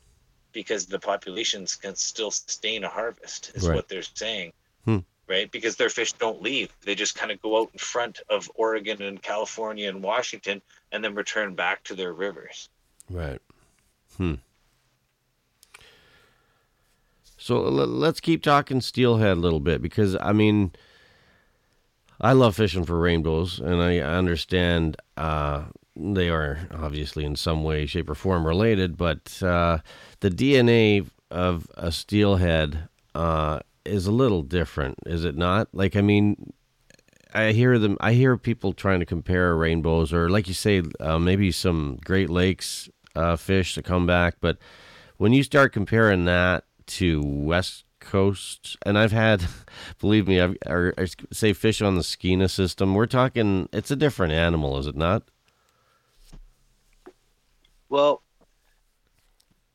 Because the populations can still sustain a harvest, is Right. what they're saying Hmm. right? Because their fish don't leave. They just kind of go out in front of Oregon and California and Washington and then return back to their rivers. Right. Hmm. So let's keep talking steelhead a little bit because I mean, I love fishing for rainbows, and I understand uh, they are obviously in some way, shape, or form related. But uh, the DNA of a steelhead uh, is a little different, is it not? Like, I mean, I hear them. I hear people trying to compare rainbows, or like you say, uh, maybe some Great Lakes uh, fish to come back. But when you start comparing that to West Coast, and I've had, believe me, I've, or, say fish on the Skeena system. We're talking. It's a different animal, is it not? Well,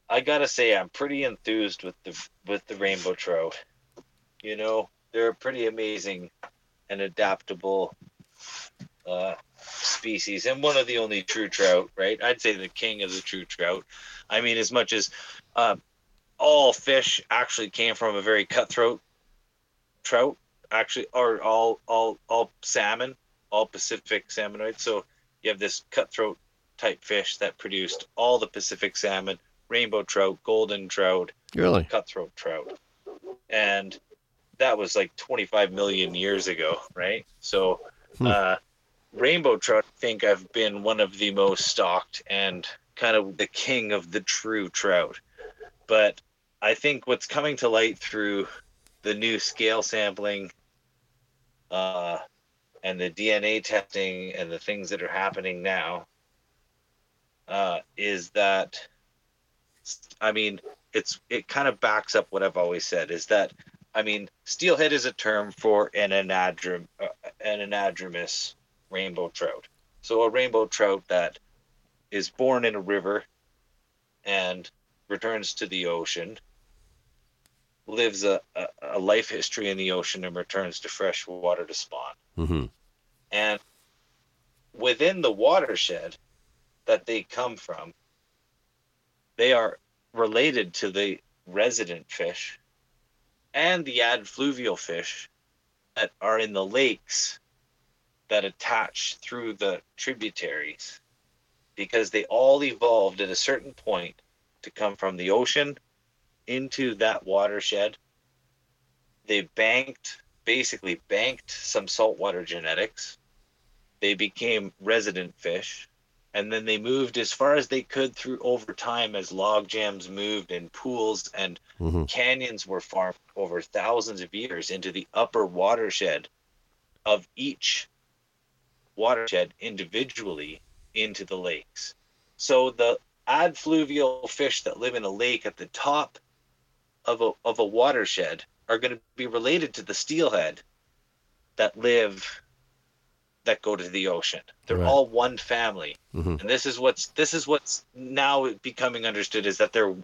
I gotta say, I'm pretty enthused with the with the rainbow trout. You know, they're a pretty amazing and adaptable uh, species, and one of the only true trout, right? I'd say the king of the true trout. I mean, as much as uh, all fish actually came from a very cutthroat trout, actually, or all all all salmon, all Pacific salmonoids. So you have this cutthroat type fish that produced all the Pacific salmon, rainbow trout, golden trout, Really? cutthroat trout. And that was like 25 million years ago, right? So, Hmm. uh, rainbow trout, I think I've been one of the most stocked and kind of the king of the true trout. But I think what's coming to light through the new scale sampling uh, and the DNA testing and the things that are happening now uh, is that I mean it's it kind of backs up what I've always said is that I mean steelhead is a term for an anadrym uh, an anadromous rainbow trout. So a rainbow trout that is born in a river and returns to the ocean, lives a, a, a life history in the ocean and returns to fresh water to spawn. Mm-hmm. And within the watershed that they come from, they are related to the resident fish and the adfluvial fish that are in the lakes that attach through the tributaries because they all evolved at a certain point to come from the ocean into that watershed. They banked, basically banked some saltwater genetics. They became resident fish. And then they moved as far as they could through over time as log jams moved and pools and Mm-hmm. canyons were farmed over thousands of years into the upper watershed of each watershed individually into the lakes. So the adfluvial fish that live in a lake at the top of a, of a watershed are going to be related to the steelhead that live that go to the ocean. They're Right. all one family. Mhm. And this is what's this is what's now becoming understood is that they're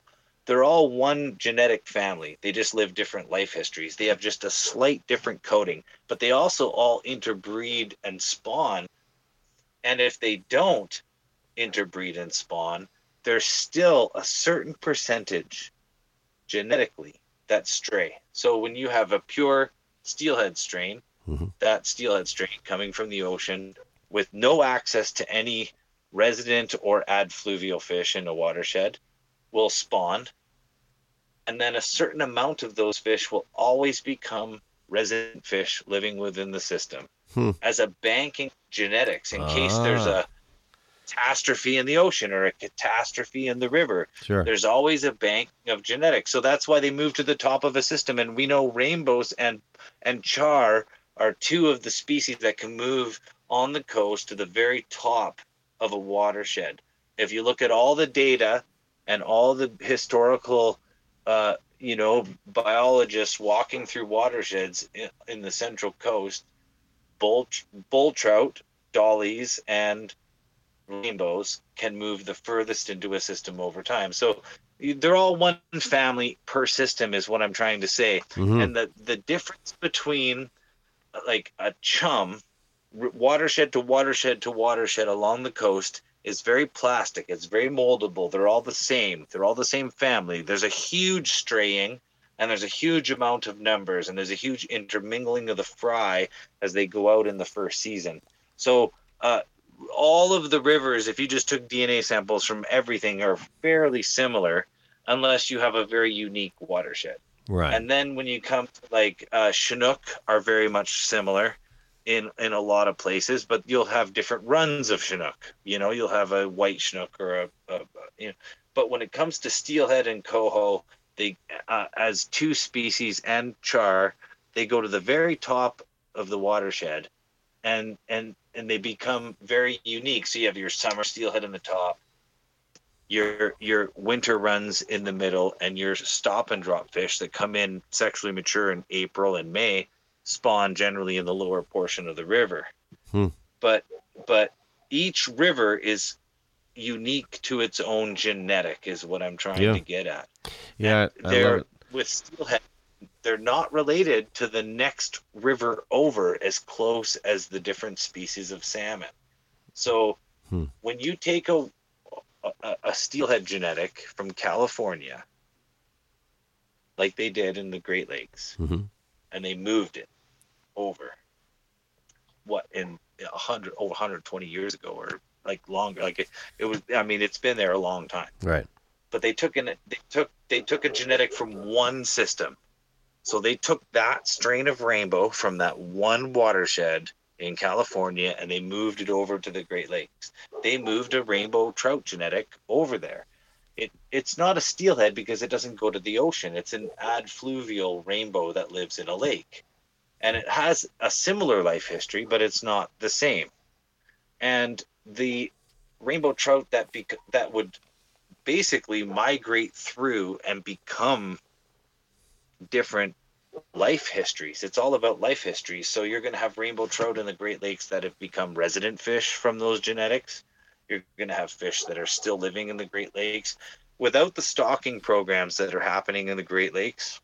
they're all one genetic family. They just live different life histories. They have just a slight different coding, but they also all interbreed and spawn. And if they don't interbreed and spawn, there's still a certain percentage genetically that stray. So when you have a pure steelhead strain, Mhm. that steelhead strain coming from the ocean with no access to any resident or adfluvial fish in a watershed will spawn. And then a certain amount of those fish will always become resident fish living within the system Hmm. as a banking genetics in case there's a catastrophe in the ocean or a catastrophe in the river. Sure. There's always a bank of genetics. So that's why they move to the top of a system. And we know rainbows and and char are two of the species that can move on the coast to the very top of a watershed. If you look at all the data and all the historical uh, you know, biologists walking through watersheds in, in the central coast, bull, bull trout, dollies, and rainbows can move the furthest into a system over time. So they're all one family per system, is what I'm trying to say. Mhm. And the the difference between like a chum, watershed to watershed to watershed along the coast is very plastic. It's very moldable. They're all the same. They're all the same family. There's a huge straying. And there's a huge amount of numbers, and there's a huge intermingling of the fry as they go out in the first season. So, uh, all of the rivers, if you just took DNA samples from everything, are fairly similar, unless you have a very unique watershed. Right. And then when you come to like uh, Chinook are very much similar in in a lot of places, but you'll have different runs of Chinook. You know, you'll have a white Chinook or a, a, a you know. But when it comes to steelhead and coho, they uh, as two species and char, they go to the very top of the watershed, and and and they become very unique. So you have your summer steelhead in the top, your your winter runs in the middle, and your stop and drop fish that come in sexually mature in April and May spawn generally in the lower portion of the river. Hmm. But but each river is unique to its own genetic is what I'm trying Yeah. to get at. yeah, I love They're it. with steelhead they're not related to the next river over as close as the different species of salmon. So Hmm. when you take a, a a steelhead genetic from California, like they did in the Great Lakes, Mhm. and they moved it over, what in a hundred over 120 years ago, or like longer, like it, it was. I mean, it's been there a long time Right. but they took an they took they took a genetic from one system. So they took that strain of rainbow from that one watershed in California and they moved it over to the Great Lakes. They moved a rainbow trout genetic over there. it it's not a steelhead because it doesn't go to the ocean. It's an adfluvial rainbow that lives in a lake, and it has a similar life history, but it's not the same. And the rainbow trout that bec- that would basically migrate through and become different life histories. It's all about life histories. So you're going to have rainbow trout in the Great Lakes that have become resident fish from those genetics. You're going to have fish that are still living in the Great Lakes. Without the stocking programs that are happening in the Great Lakes,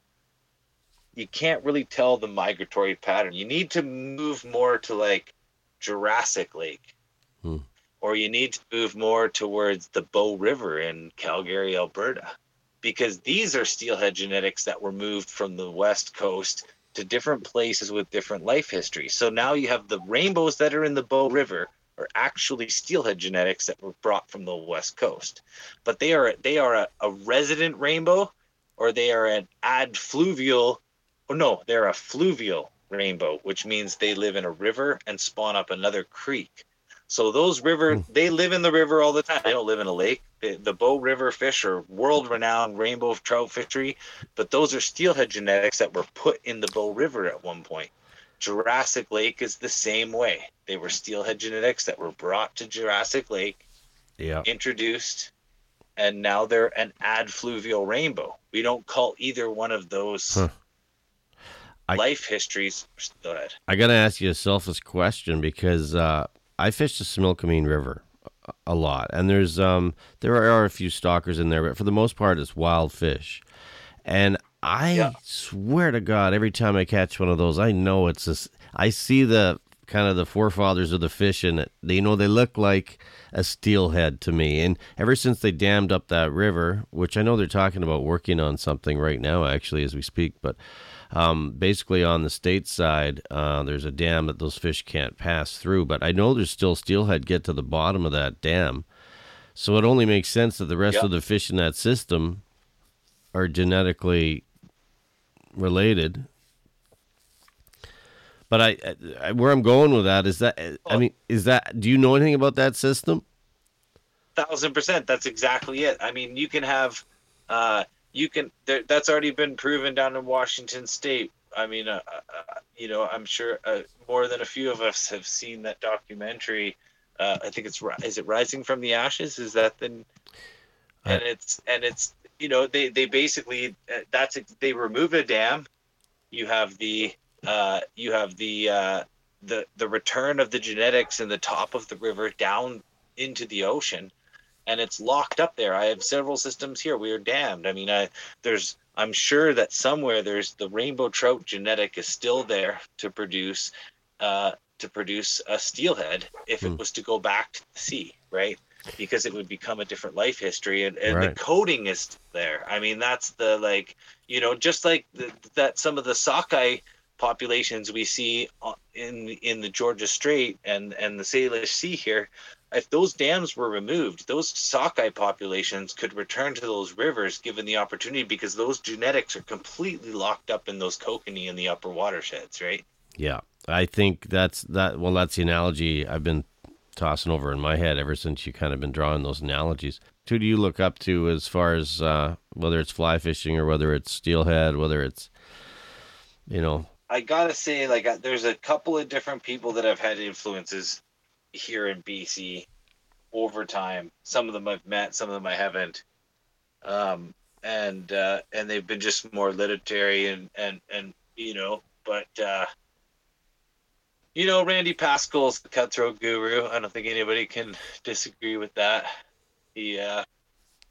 you can't really tell the migratory pattern. You need to move more to like Jurassic Lake. Hmm. Or you need to move more towards the Bow River in Calgary, Alberta because these are steelhead genetics that were moved from the west coast to different places with different life histories. So now you have the rainbows that are in the Bow River are actually steelhead genetics that were brought from the west coast, but they are they are a, a resident rainbow, or they are an adfluvial, or no, they're a fluvial rainbow, which means they live in a river and spawn up another creek. So those river, they live in the river all the time. They don't live in a lake. The, the Bow River fish are world-renowned rainbow trout fishery, but those are steelhead genetics that were put in the Bow River at one point. Jurassic Lake is the same way. They were steelhead genetics that were brought to Jurassic Lake, Yeah. introduced, and now they're an adfluvial rainbow. We don't call either one of those Huh. I- life histories steelhead. I got to ask you a selfish question because uh, I fish the Similkameen River a- a lot, and there's um there are a few stockers in there, but for the most part, it's wild fish. And I Yeah. swear to God, every time I catch one of those, I know it's this. I see the kind of the forefathers of the fish in it. They, you know, they look like a steelhead to me. And ever since they dammed up that river, which I know they're talking about working on something right now, actually, as we speak, but um, basically on the state side, uh, there's a dam that those fish can't pass through. But I know there's still steelhead get to the bottom of that dam. So it only makes sense that the rest Yeah. of the fish in that system are genetically related. But I, I, where I'm going with that is that I mean, is that do you know anything about that system? thousand percent that's exactly it i mean you can have uh you can there, that's already been proven down in washington state. I mean uh, uh, you know i'm sure uh, more than a few of us have seen that documentary. Uh i think it's is it rising from the ashes? Is that the and it's and it's you know they they basically uh, that's they remove a dam. You have the uh you have the uh the the return of the genetics in the top of the river down into the ocean and it's locked up there. I have several systems here. We are dammed. I mean, I there's I'm sure that somewhere there's the rainbow trout genetic is still there to produce uh to produce a steelhead if Hmm. it was to go back to the sea, right? Because it would become a different life history and, and Right. the coding is there. I mean, that's the like, you know, just like the, that some of the sockeye populations we see in in the Georgia Strait and and the Salish Sea here, if those dams were removed, those sockeye populations could return to those rivers given the opportunity because those genetics are completely locked up in those kokanee in the upper watersheds, right? Yeah, I think that's that. Well, that's the analogy I've been tossing over in my head ever since you kind of been drawing those analogies. Who do you look up to as far as uh, whether it's fly fishing or whether it's steelhead, whether it's you know I gotta say, like, uh, there's a couple of different people that have had influences here in BC over time. Some of them I've met, some of them I haven't. Um, and uh, and they've been just more literary and and and you know, but uh, you know, Randy Pascal's the cutthroat guru. I don't think anybody can disagree with that. He, uh,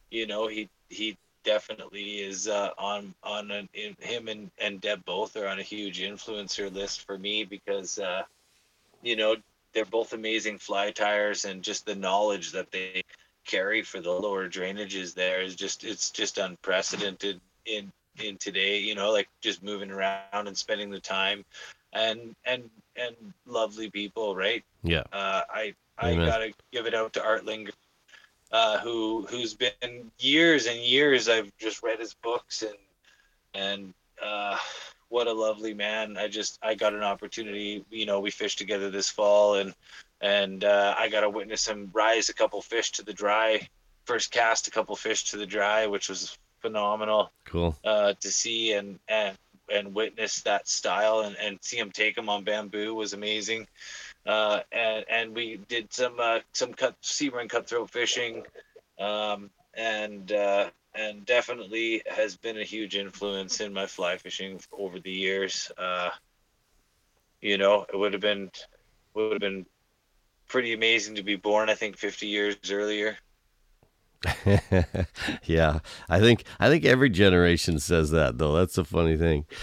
you know, he he definitely is uh, on on an, in, him and and Deb both are on a huge influencer list for me because uh, you know they're both amazing fly tyers and just the knowledge that they carry for the lower drainages there is just it's just unprecedented in in today you know like just moving around and spending the time and and and lovely people right yeah uh, I I Amen. gotta give it out to Art Lingren, uh, who who's been years and years. I've just read his books and and uh, what a lovely man. I just I got an opportunity. You know, we fished together this fall and and uh, I got to witness him rise a couple fish to the dry first cast a couple fish to the dry, which was phenomenal Cool. uh, to see and and and witness that style and, and see him take them on bamboo was amazing. Uh, and and we did some uh, some cut sea run cutthroat fishing, um, and uh, and definitely has been a huge influence in my fly fishing over the years. Uh, you know, it would have been would have been pretty amazing to be born. I think 50 years earlier. yeah, I think I think every generation says that though. That's a funny thing.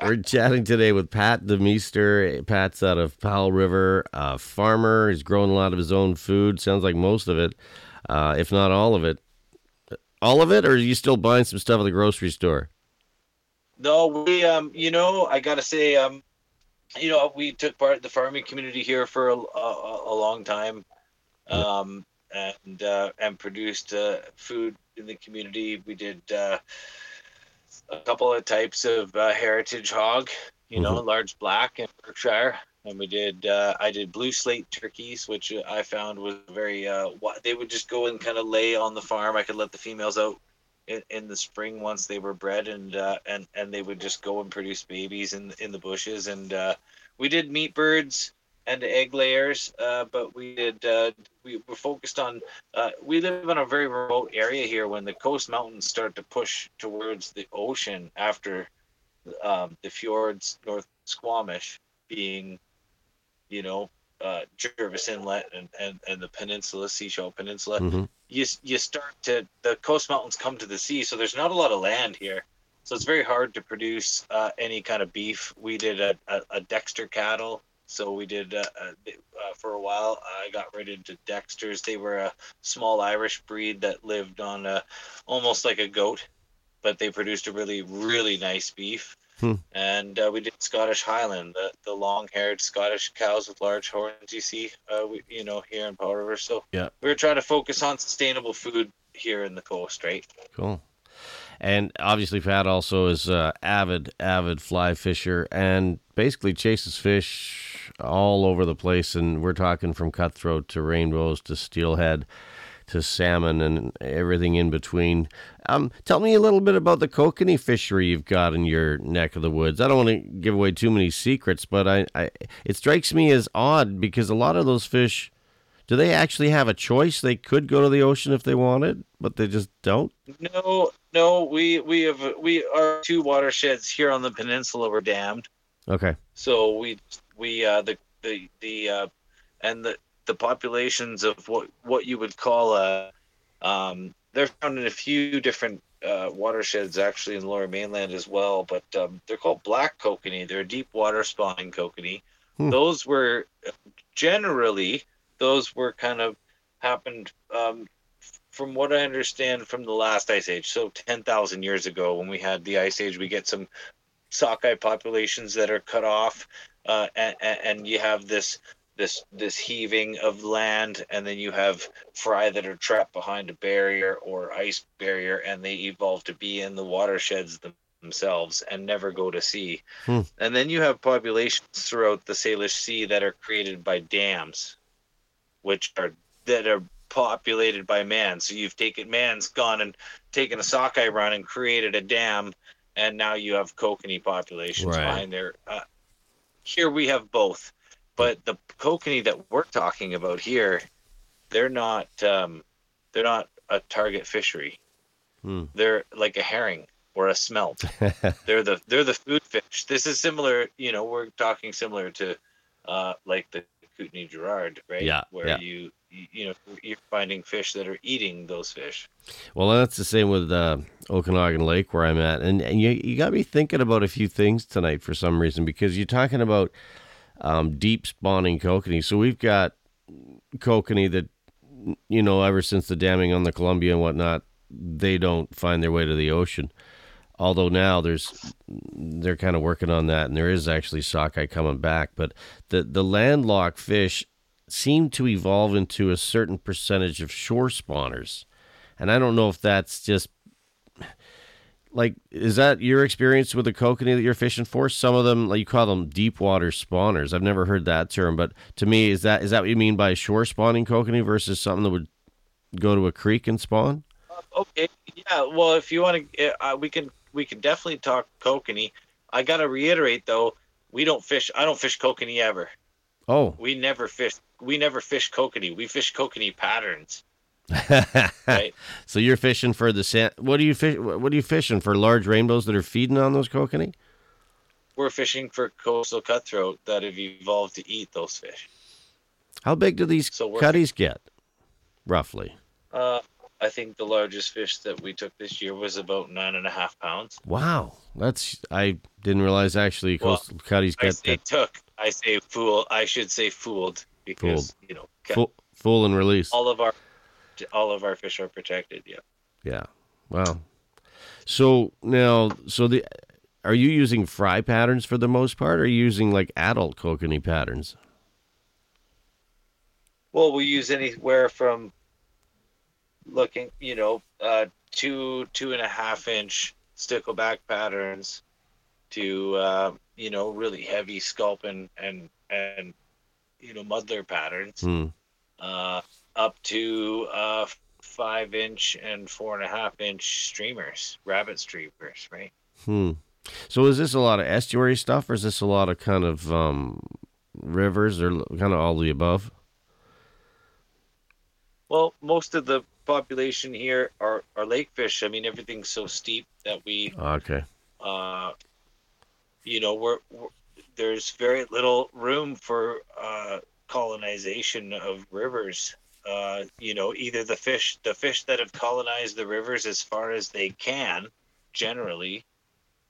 We're chatting today with Pat DeMeester. Pat's out of Powell River, a farmer. He's growing a lot of his own food. Sounds like most of it, uh, if not all of it. All of it, or are you still buying some stuff at the grocery store? No, we um, you know, I gotta say, um, you know, we took part in the farming community here for a, a, a long time, um, and uh, and produced uh, food in the community. We did uh, a couple of types of uh, heritage hog, you know, large black in Berkshire, and we did. Uh, I did blue slate turkeys, which I found was very. Uh, they would just go and kind of lay on the farm. I could let the females out in, in the spring once they were bred and uh, and and they would just go and produce babies in in the bushes and uh, we did meat birds and egg layers uh, but we did uh, we were focused on we live in a very remote area here when the coast mountains start to push towards the ocean after um, the fjords north squamish being you know uh, Jervis Inlet and, and, and the peninsula, Sechelt Peninsula, Mhm. you you start to the coast mountains come to the sea, so there's not a lot of land here, so it's very hard to produce uh, any kind of beef. We did a, a, a Dexter cattle, so we did uh, uh, uh, for a while. I got right into Dexters. They were a small Irish breed that lived on a, almost like a goat, but they produced a really really nice beef. Hmm. And uh, we did Scottish Highland, the, the long-haired Scottish cows with large horns. You see, uh, we, you know, here in Powell River. So Yeah. we were trying to focus on sustainable food here in the coast, right? Cool. And obviously, Pat also is uh, avid, avid fly fisher and basically chases fish all over the place. And we're talking from cutthroat to rainbows to steelhead to salmon and everything in between. Um, tell me a little bit about the kokanee fishery you've got in your neck of the woods. I don't want to give away too many secrets, but I, I it strikes me as odd because a lot of those fish. Do they actually have a choice? They could go to the ocean if they wanted, but they just don't. No, no, we we have we our two watersheds here on the peninsula were dammed. Okay. So we we uh, the the the uh, and the the populations of what what you would call a um, they're found in a few different uh, watersheds actually in the lower mainland as well, but um, they're called black kokanee. They're deep water spawning kokanee. Hmm. Those were generally those were kind of happened um, from what I understand from the last ice age. So ten thousand years ago, when we had the ice age, we get some sockeye populations that are cut off, uh, and, and you have this this this heaving of land, and then you have fry that are trapped behind a barrier or ice barrier, and they evolve to be in the watersheds themselves and never go to sea. Hmm. And then you have populations throughout the Salish Sea that are created by dams, which are that are populated by man. So you've taken man's gone and taken a sockeye run and created a dam, and now you have kokanee populations Right. behind there. Uh, here we have both, but the kokanee that we're talking about here, they're not um, they're not a target fishery. Hmm. They're like a herring or a smelt. they're the they're the food fish. This is similar. You know, we're talking similar to uh, like the Kootenay Gerrard, right? Yeah, Where yeah. you you know you're finding fish that are eating those fish. Well, that's the same with uh, Okanagan Lake where I'm at, and and you you got me thinking about a few things tonight for some reason because you're talking about um, deep spawning kokanee. So we've got kokanee that you know ever since the damming on the Columbia and whatnot, they don't find their way to the ocean. Although now there's they're kind of working on that, and there is actually sockeye coming back. But the the landlocked fish seem to evolve into a certain percentage of shore spawners. And I don't know if that's just like is that your experience with the kokanee that you're fishing for? Some of them, like you call them deep water spawners. I've never heard that term, but to me, is that is that what you mean by shore spawning kokanee versus something that would go to a creek and spawn? Okay, yeah. Well, if you want to, uh, we can we can definitely talk kokanee. I gotta reiterate though, we don't fish. I don't fish kokanee ever. Oh, We never fish. We never fish kokanee. We fish kokanee patterns. Right. so you're fishing for the sand. What are you fish? What are you fishing for? Large rainbows that are feeding on those kokanee? We're fishing for coastal cutthroat that have evolved to eat those fish. How big do these So cutties get, roughly? Uh, I think the largest fish that we took this year was about nine and a half pounds. Wow, that's I didn't realize actually Well, coastal cutties I get that took. I say fool. I should say fooled because you know full, full and release. all of our all of our fish are protected. Yeah. Yeah. Wow. So now, so the are you using fry patterns for the most part, or are you using like adult kokanee patterns? Well, we use anywhere from looking, you know, uh, two two and a half inch stickleback patterns to uh, you know really heavy sculpin and and you know muddler patterns Hmm. uh, up to uh, five inch and four and a half inch streamers, rabbit streamers, right? Hmm. So is this a lot of estuary stuff, or is this a lot of kind of um, rivers, or kind of all the above? Well, most of the population here are, are lake fish. I mean, everything's so steep that we Okay. uh, you know, we're, we're there's very little room for uh, colonization of rivers. Uh, you know, either the fish, the fish that have colonized the rivers as far as they can, generally,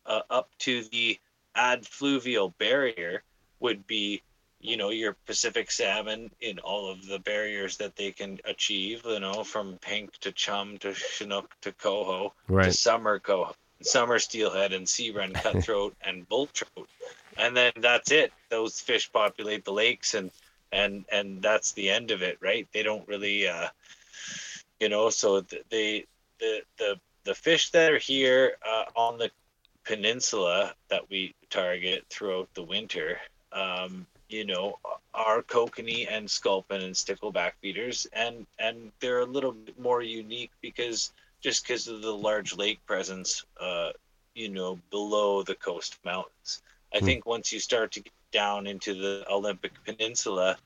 uh, up to the adfluvial barrier would be, you know, your Pacific salmon in all of the barriers that they can achieve. You know, from pink to chum to chinook to coho to summer coho, summer steelhead and sea run cutthroat and bull trout, and then that's it. Those fish populate the lakes, and and and that's the end of it, right? They don't really, uh, you know. So th- they the the the fish that are here uh, on the peninsula that we target throughout the winter. Um, you know, are kokanee and sculpin and stickleback feeders, and and they're a little bit more unique because just because of the large lake presence, uh, you know, below the coast mountains. I Hmm. think once you start to get down into the Olympic Peninsula,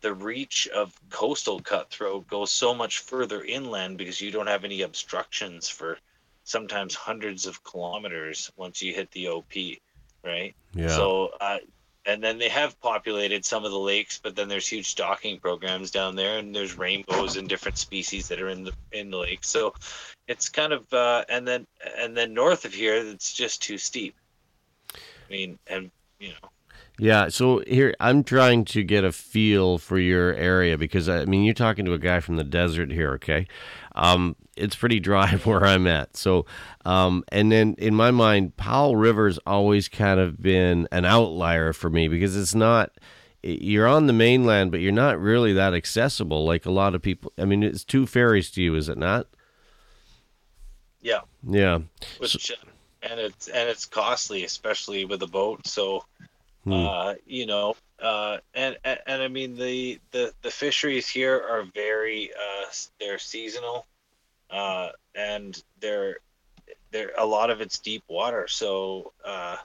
the reach of coastal cutthroat goes so much further inland because you don't have any obstructions for sometimes hundreds of kilometers once you hit the OP, right? Yeah. So, uh, and then they have populated some of the lakes, but then there's huge stocking programs down there, and there's rainbows and different species that are in the in the lake. So, it's kind of uh, and then and then north of here, it's just too steep. I mean, and you know, Yeah, so here I'm trying to get a feel for your area because I mean you're talking to a guy from the desert here, okay? Um, it's pretty dry where I'm at. So, um, and then in my mind, Powell River's always kind of been an outlier for me because it's not. You're on the mainland, but you're not really that accessible like a lot of people. I mean, it's two ferries to you, is it not? yeah, Yeah. which and it's and it's costly, especially with a boat. So, Hmm. uh, you know, uh, and, and and I mean the the the fisheries here are very uh, they're seasonal, uh, and they're they're a lot of it's deep water. So, uh,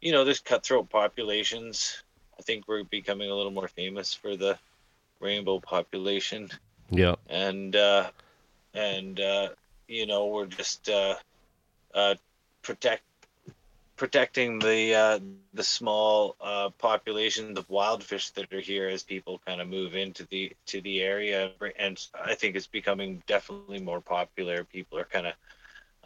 you know, there's cutthroat populations. I think we're becoming a little more famous for the rainbow population Yeah. and uh, and uh, you know we're just uh, uh, protect protecting the uh, the small uh, populations of wild fish that are here as people kind of move into the to the area and I think it's becoming definitely more popular people are kind of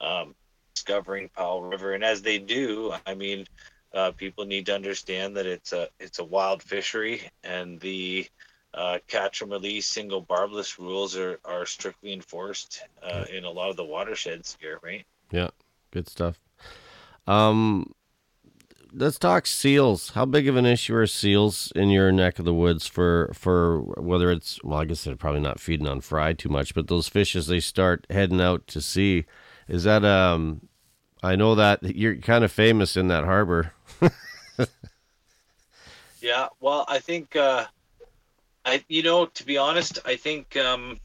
um, discovering Powell River and as they do I mean uh, people need to understand that it's a it's a wild fishery and the uh, catch and release single barbless rules are, are strictly enforced uh, in a lot of the watersheds here, right? Yeah, good stuff. Um, let's talk seals. How big of an issue are seals in your neck of the woods for for whether it's well, I guess they're probably not feeding on fry too much, but those fish as they start heading out to sea, is that um, I know that you're kind of famous in that harbor. Yeah, well, I think, uh, I you know, to be honest, I think um,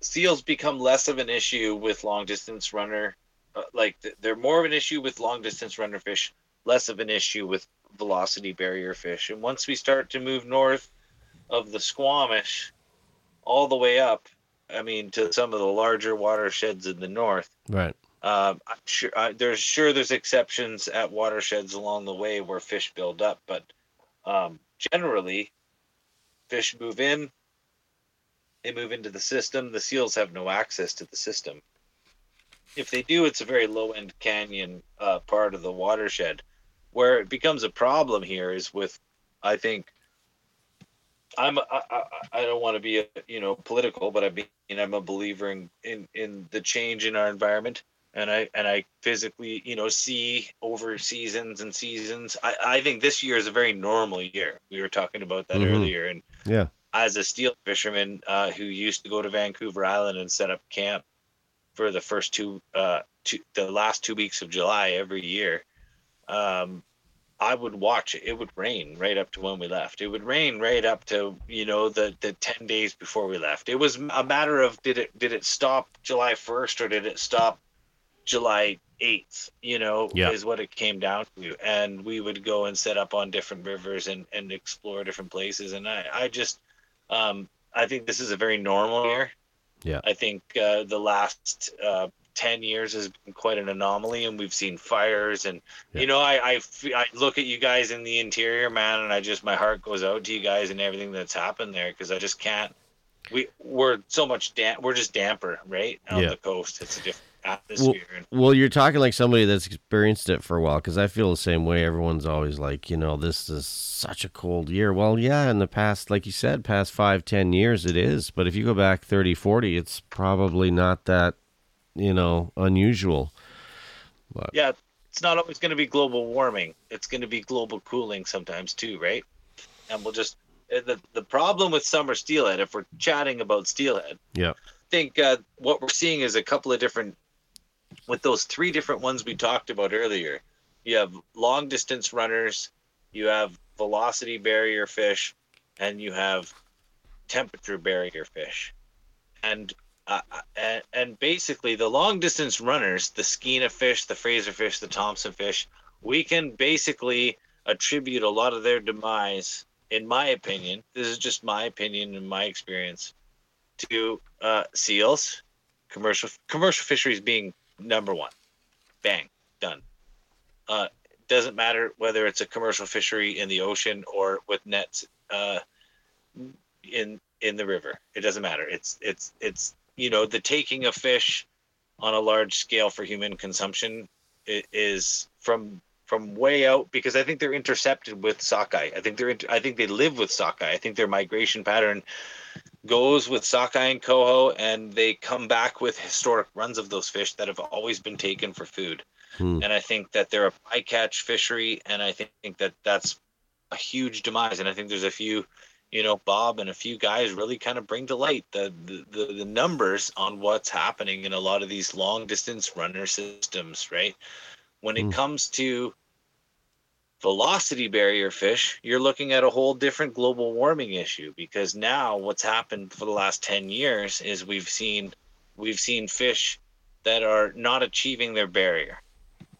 seals become less of an issue with long distance runner. Uh, like they're more of an issue with long distance runner fish, less of an issue with velocity barrier fish. And once we start to move north of the Squamish, all the way up, I mean, to some of the larger watersheds in the north, Right. um, I'm sure uh, there's sure there's exceptions at watersheds along the way where fish build up, but um, generally, fish move in. They move into the system. The seals have no access to the system. If they do, it's a very low end canyon uh, part of the watershed. Where it becomes a problem here is with, I think, I'm I, I, I don't want to be a, you know political, but I mean I'm a believer in, in in the change in our environment, and I and I physically you know see over seasons and seasons. I I think this year is a very normal year. We were talking about that Mhm. earlier, and Yeah. as a steel fisherman uh, who used to go to Vancouver Island and set up camp for the first two, uh, two the last two weeks of July every year, um, I would watch it. It would rain right up to when we left. It would rain right up to you know the the ten days before we left. It was a matter of did it did it stop July first or did it stop July eighth? You know, Yeah. is what it came down to. And we would go and set up on different rivers and and explore different places. And I I just um, I think this is a very normal year. Yeah. I think uh, the last uh, 10 years has been quite an anomaly, and we've seen fires. And, Yeah. you know, I, I, I look at you guys in the interior, man, and I just, my heart goes out to you guys and everything that's happened there because I just can't. We, we're so much damp, we're just damper, right? On Yeah. the coast. It's a different atmosphere. and Well, you're talking like somebody that's experienced it for a while because I feel the same way. Everyone's always like, you know, this is such a cold year. Well, yeah, in the past, like you said, past five, ten years, it is. But if you go back 30, 40, it's probably not that, you know, unusual. yeah, it's not always going to be global warming. It's going to be global cooling sometimes too, right? And we'll just uh, the the problem with summer steelhead, if we're chatting about steelhead, Yeah. I think uh, what we're seeing is a couple of different with those three different ones we talked about earlier. You have long distance runners, you have velocity barrier fish, and you have temperature barrier fish. And uh, and, and basically the long distance runners, the Skeena fish, the Fraser fish, the Thompson fish, we can basically attribute a lot of their demise, in my opinion. This is just my opinion and my experience, to uh, seals, commercial commercial fisheries being number one. Bang, done. Uh, doesn't matter whether it's a commercial fishery in the ocean or with nets uh, in in the river. It doesn't matter. It's it's it's you know the taking of fish on a large scale for human consumption is from from way out because I think they're intercepted with sockeye. I think they're I think they live with sockeye. I think their migration pattern goes with sockeye and coho, and they come back with historic runs of those fish that have always been taken for food. Hmm. And I think that they're a bycatch fishery, and I think that that's a huge demise. And I think there's a few, you know, Bob and a few guys really kind of bring to light the the, the, the numbers on what's happening in a lot of these long distance runner systems, right? When it Hmm. comes to velocity barrier fish, you're looking at a whole different global warming issue because now what's happened for the last 10 years is we've seen we've seen fish that are not achieving their barrier.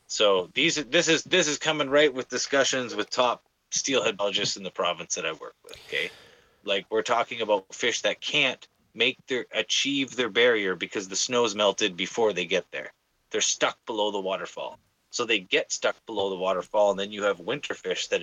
So these this is this is coming right with discussions with top steelhead biologists in the province that I work with, okay? Like we're talking about fish that can't make their achieve their barrier because the snow's melted before they get there. They're stuck below the waterfall. So they get stuck below the waterfall, and then you have winter fish that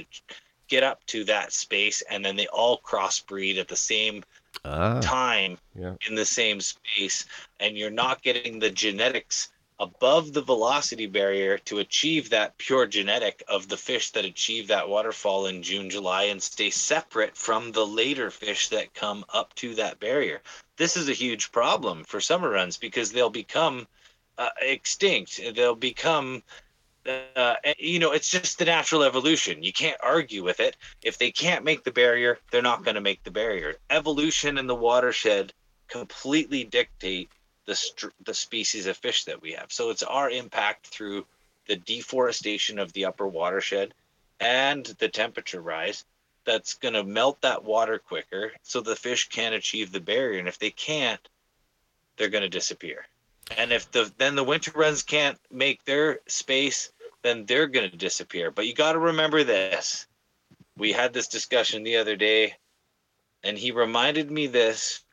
get up to that space, and then they all crossbreed at the same Ah, time yeah. in the same space, and you're not getting the genetics above the velocity barrier to achieve that pure genetic of the fish that achieve that waterfall in June, July, and stay separate from the later fish that come up to that barrier. This is a huge problem for summer runs because they'll become uh, extinct. They'll become uh, you know, it's just the natural evolution. You can't argue with it. If they can't make the barrier, they're not going to make the barrier. Evolution and the watershed completely dictate the str- the species of fish that we have. So it's our impact through the deforestation of the upper watershed and the temperature rise that's going to melt that water quicker so the fish can achieve the barrier and if they can't they're going to disappear. And if the then the winter runs can't make their space, then they're going to disappear. But you got to remember this. We had this discussion the other day, and he reminded me this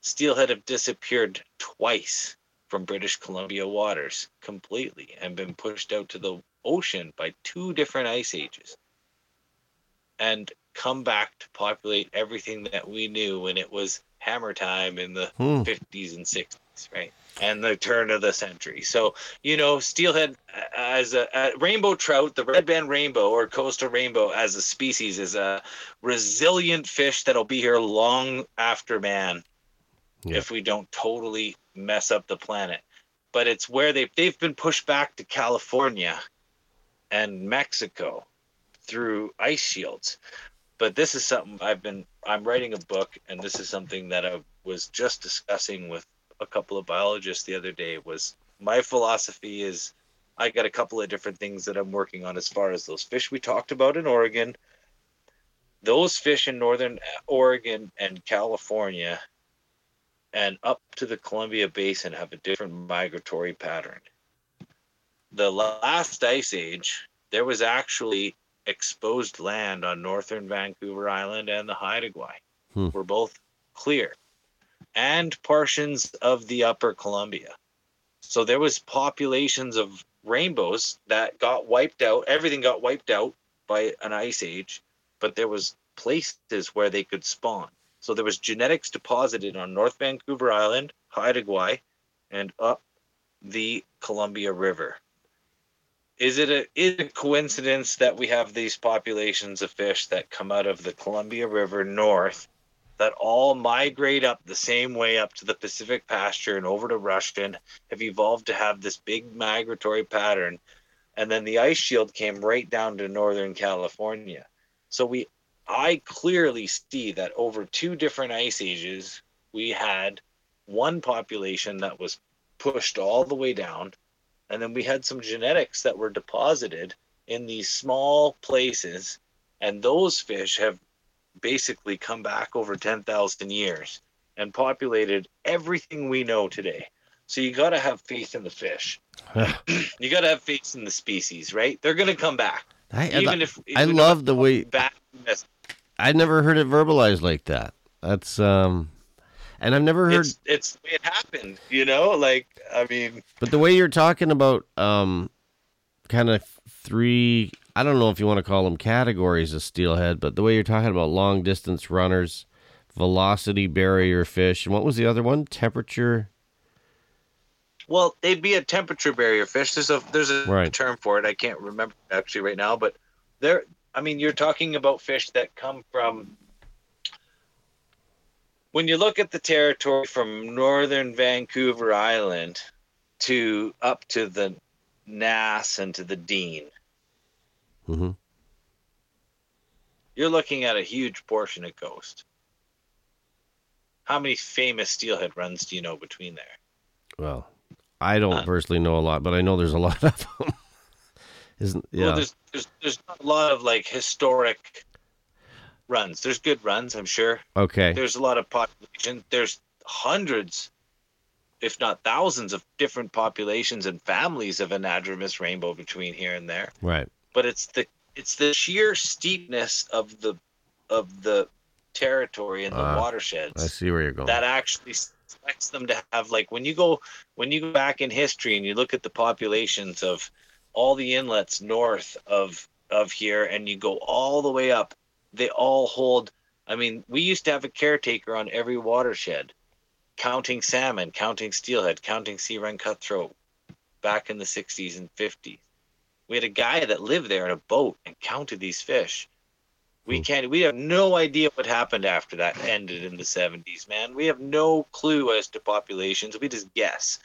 steelhead have disappeared twice from British Columbia waters completely and been pushed out to the ocean by two different ice ages and come back to populate everything that we knew when it was hammer time in the Hmm. 50s and 60s, right? And the turn of the century. So, you know, steelhead uh, as a, a rainbow trout, the red band rainbow or coastal rainbow as a species is a resilient fish that'll be here long after man Yeah. if we don't totally mess up the planet. But it's where they they've been pushed back to California and Mexico through ice shields. But this is something I've been I'm writing a book and this is something that I was just discussing with a couple of biologists the other day was my philosophy is I got a couple of different things that I'm working on as far as those fish we talked about in Oregon. Those fish in northern Oregon and California and up to the Columbia Basin have a different migratory pattern. The last ice age, there was actually exposed land on northern Vancouver Island and the Haida Gwaii Hmm. were both clear, and portions of the upper Columbia. So there was populations of rainbows that got wiped out. Everything got wiped out by an ice age, but there was places where they could spawn. So there was genetics deposited on North Vancouver Island, Haida Gwaii, and up the Columbia River. Is it a is it a coincidence that we have these populations of fish that come out of the Columbia River north that all migrate up the same way up to the Pacific pasture and over to Rushton have evolved to have this big migratory pattern. And then the ice shield came right down to northern California. So we I clearly see that over two different ice ages, we had one population that was pushed all the way down, and then we had some genetics that were deposited in these small places, and those fish have basically come back over 10,000 years and populated everything we know today. So you got to have faith in the fish. you got to have faith in the species, right? They're going to come back. I, I, Even if I love the way back I never heard it verbalized like that. That's um, and I've never heard. it's it's the way it happened, you know. Like I mean, But the way you're talking about um, kind of three. I don't know if you want to call them categories of steelhead, but the way you're talking about long distance runners, velocity barrier fish, and what was the other one? Temperature. well, they'd be a temperature barrier fish. There's a there's a Right. term for it. I can't remember actually right now, but they're. I mean, you're talking about fish that come from. When you look at the territory from northern Vancouver Island to up to the Nass and to the Dean, hmm you're looking at a huge portion of Ghost. How many famous steelhead runs do you know between there? Well, I don't personally know a lot, but I know there's a lot of them. Isn't yeah? Well, there's there's there's not a lot of like historic runs. There's good runs, I'm sure. okay. There's a lot of population. There's hundreds, if not thousands, of different populations and families of anadromous rainbow between here and there. Right. But it's the it's the sheer steepness of the of the territory and the Ah, watersheds I see where you're going. that actually selects them to have like when you go when you go back in history and you look at the populations of all the inlets north of of here and you go all the way up they all hold i mean we used to have a caretaker on every watershed counting salmon counting steelhead counting sea run cutthroat back in the 60s and 50s we had a guy that lived there in a boat and counted these fish. We Hmm. can't we have no idea what happened after that ended in the 70s man. We have no clue as to populations. We just guess.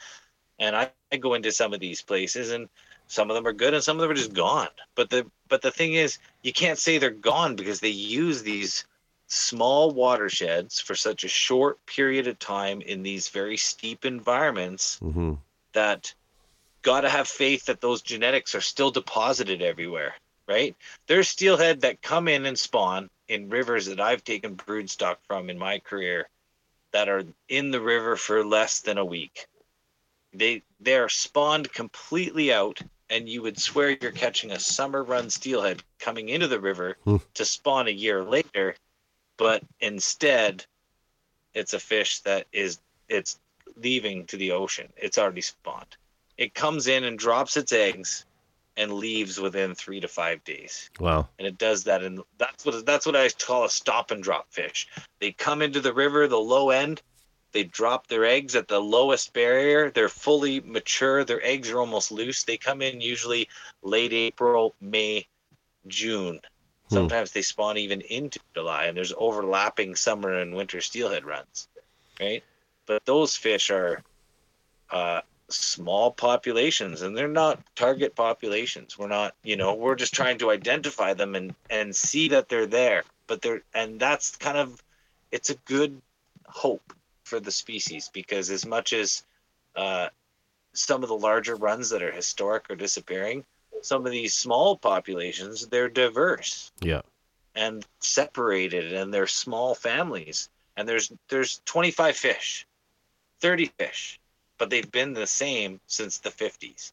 And I, I go into some of these places and some of them are good and some of them are just gone. But the but the thing is you can't say they're gone because they use these small watersheds for such a short period of time in these very steep environments hmm that got to have faith that those genetics are still deposited everywhere, right? There's steelhead that come in and spawn in rivers that I've taken brood stock from in my career that are in the river for less than a week. They they're spawned completely out, and you would swear you're catching a summer run steelhead coming into the river Hmm. to spawn a year later, but instead, it's a fish that is it's leaving to the ocean. It's already spawned. It comes in and drops its eggs, and leaves within three to five days Wow. and it does that and that's what that's what I call a stop and drop fish. They come into the river, the low end, they drop their eggs at the lowest barrier. They're fully mature. Their eggs are almost loose. They come in usually late April, May, June. Hmm. Sometimes they spawn even into July, and there's overlapping summer and winter steelhead runs, right? But those fish are uh, small populations, and they're not target populations. We're not, you know, we're just trying to identify them and and see that they're there. But they're, and that's kind of, it's a good hope for the species because as much as uh, some of the larger runs that are historic are disappearing, some of these small populations they're diverse Yeah. and separated and they're small families and there's there's 25 fish 30 fish but they've been the same since the 50s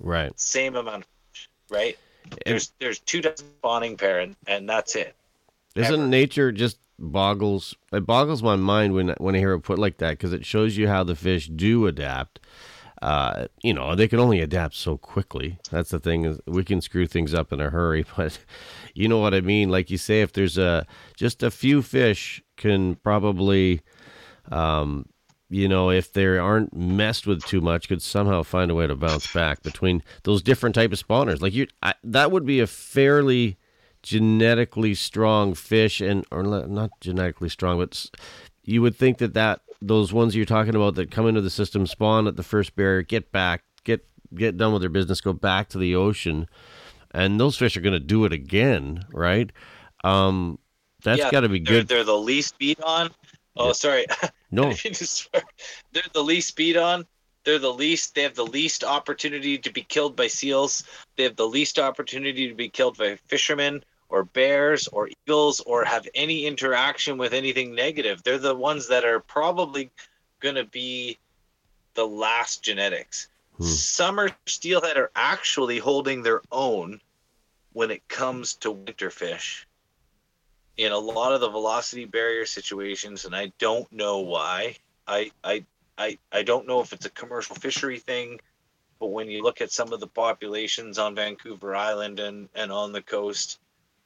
Right. same amount of fish right there's there's two dozen spawning parent, and, and that's it isn't ever. nature just boggles? It boggles my mind when when I hear it put like that because it shows you how the fish do adapt. Uh, you know, they can only adapt so quickly. That's the thing is we can screw things up in a hurry, but you know what I mean. Like you say, if there's a just a few fish can probably, um, you know, if they aren't messed with too much, could somehow find a way to bounce back between those different type of spawners. Like you, I, that would be a fairly genetically strong fish, and or not genetically strong, but you would think that that those ones you're talking about that come into the system spawn at the first barrier, get back, get get done with their business, go back to the ocean, and those fish are going to do it again, right? Um, that's Yeah, got to be they're, good. they're the least beat on oh Yeah. sorry. No, I didn't swear. they're the least beat on. They're the least they have the least opportunity to be killed by seals. They have the least opportunity to be killed by fishermen or bears or eagles or have any interaction with anything negative. They're the ones that are probably going to be the last genetics. Hmm. summer steelhead are actually holding their own when it comes to winter fish in a lot of the velocity barrier situations and I don't know why. I I I, I don't know if it's a commercial fishery thing, but when you look at some of the populations on Vancouver Island and, and on the coast,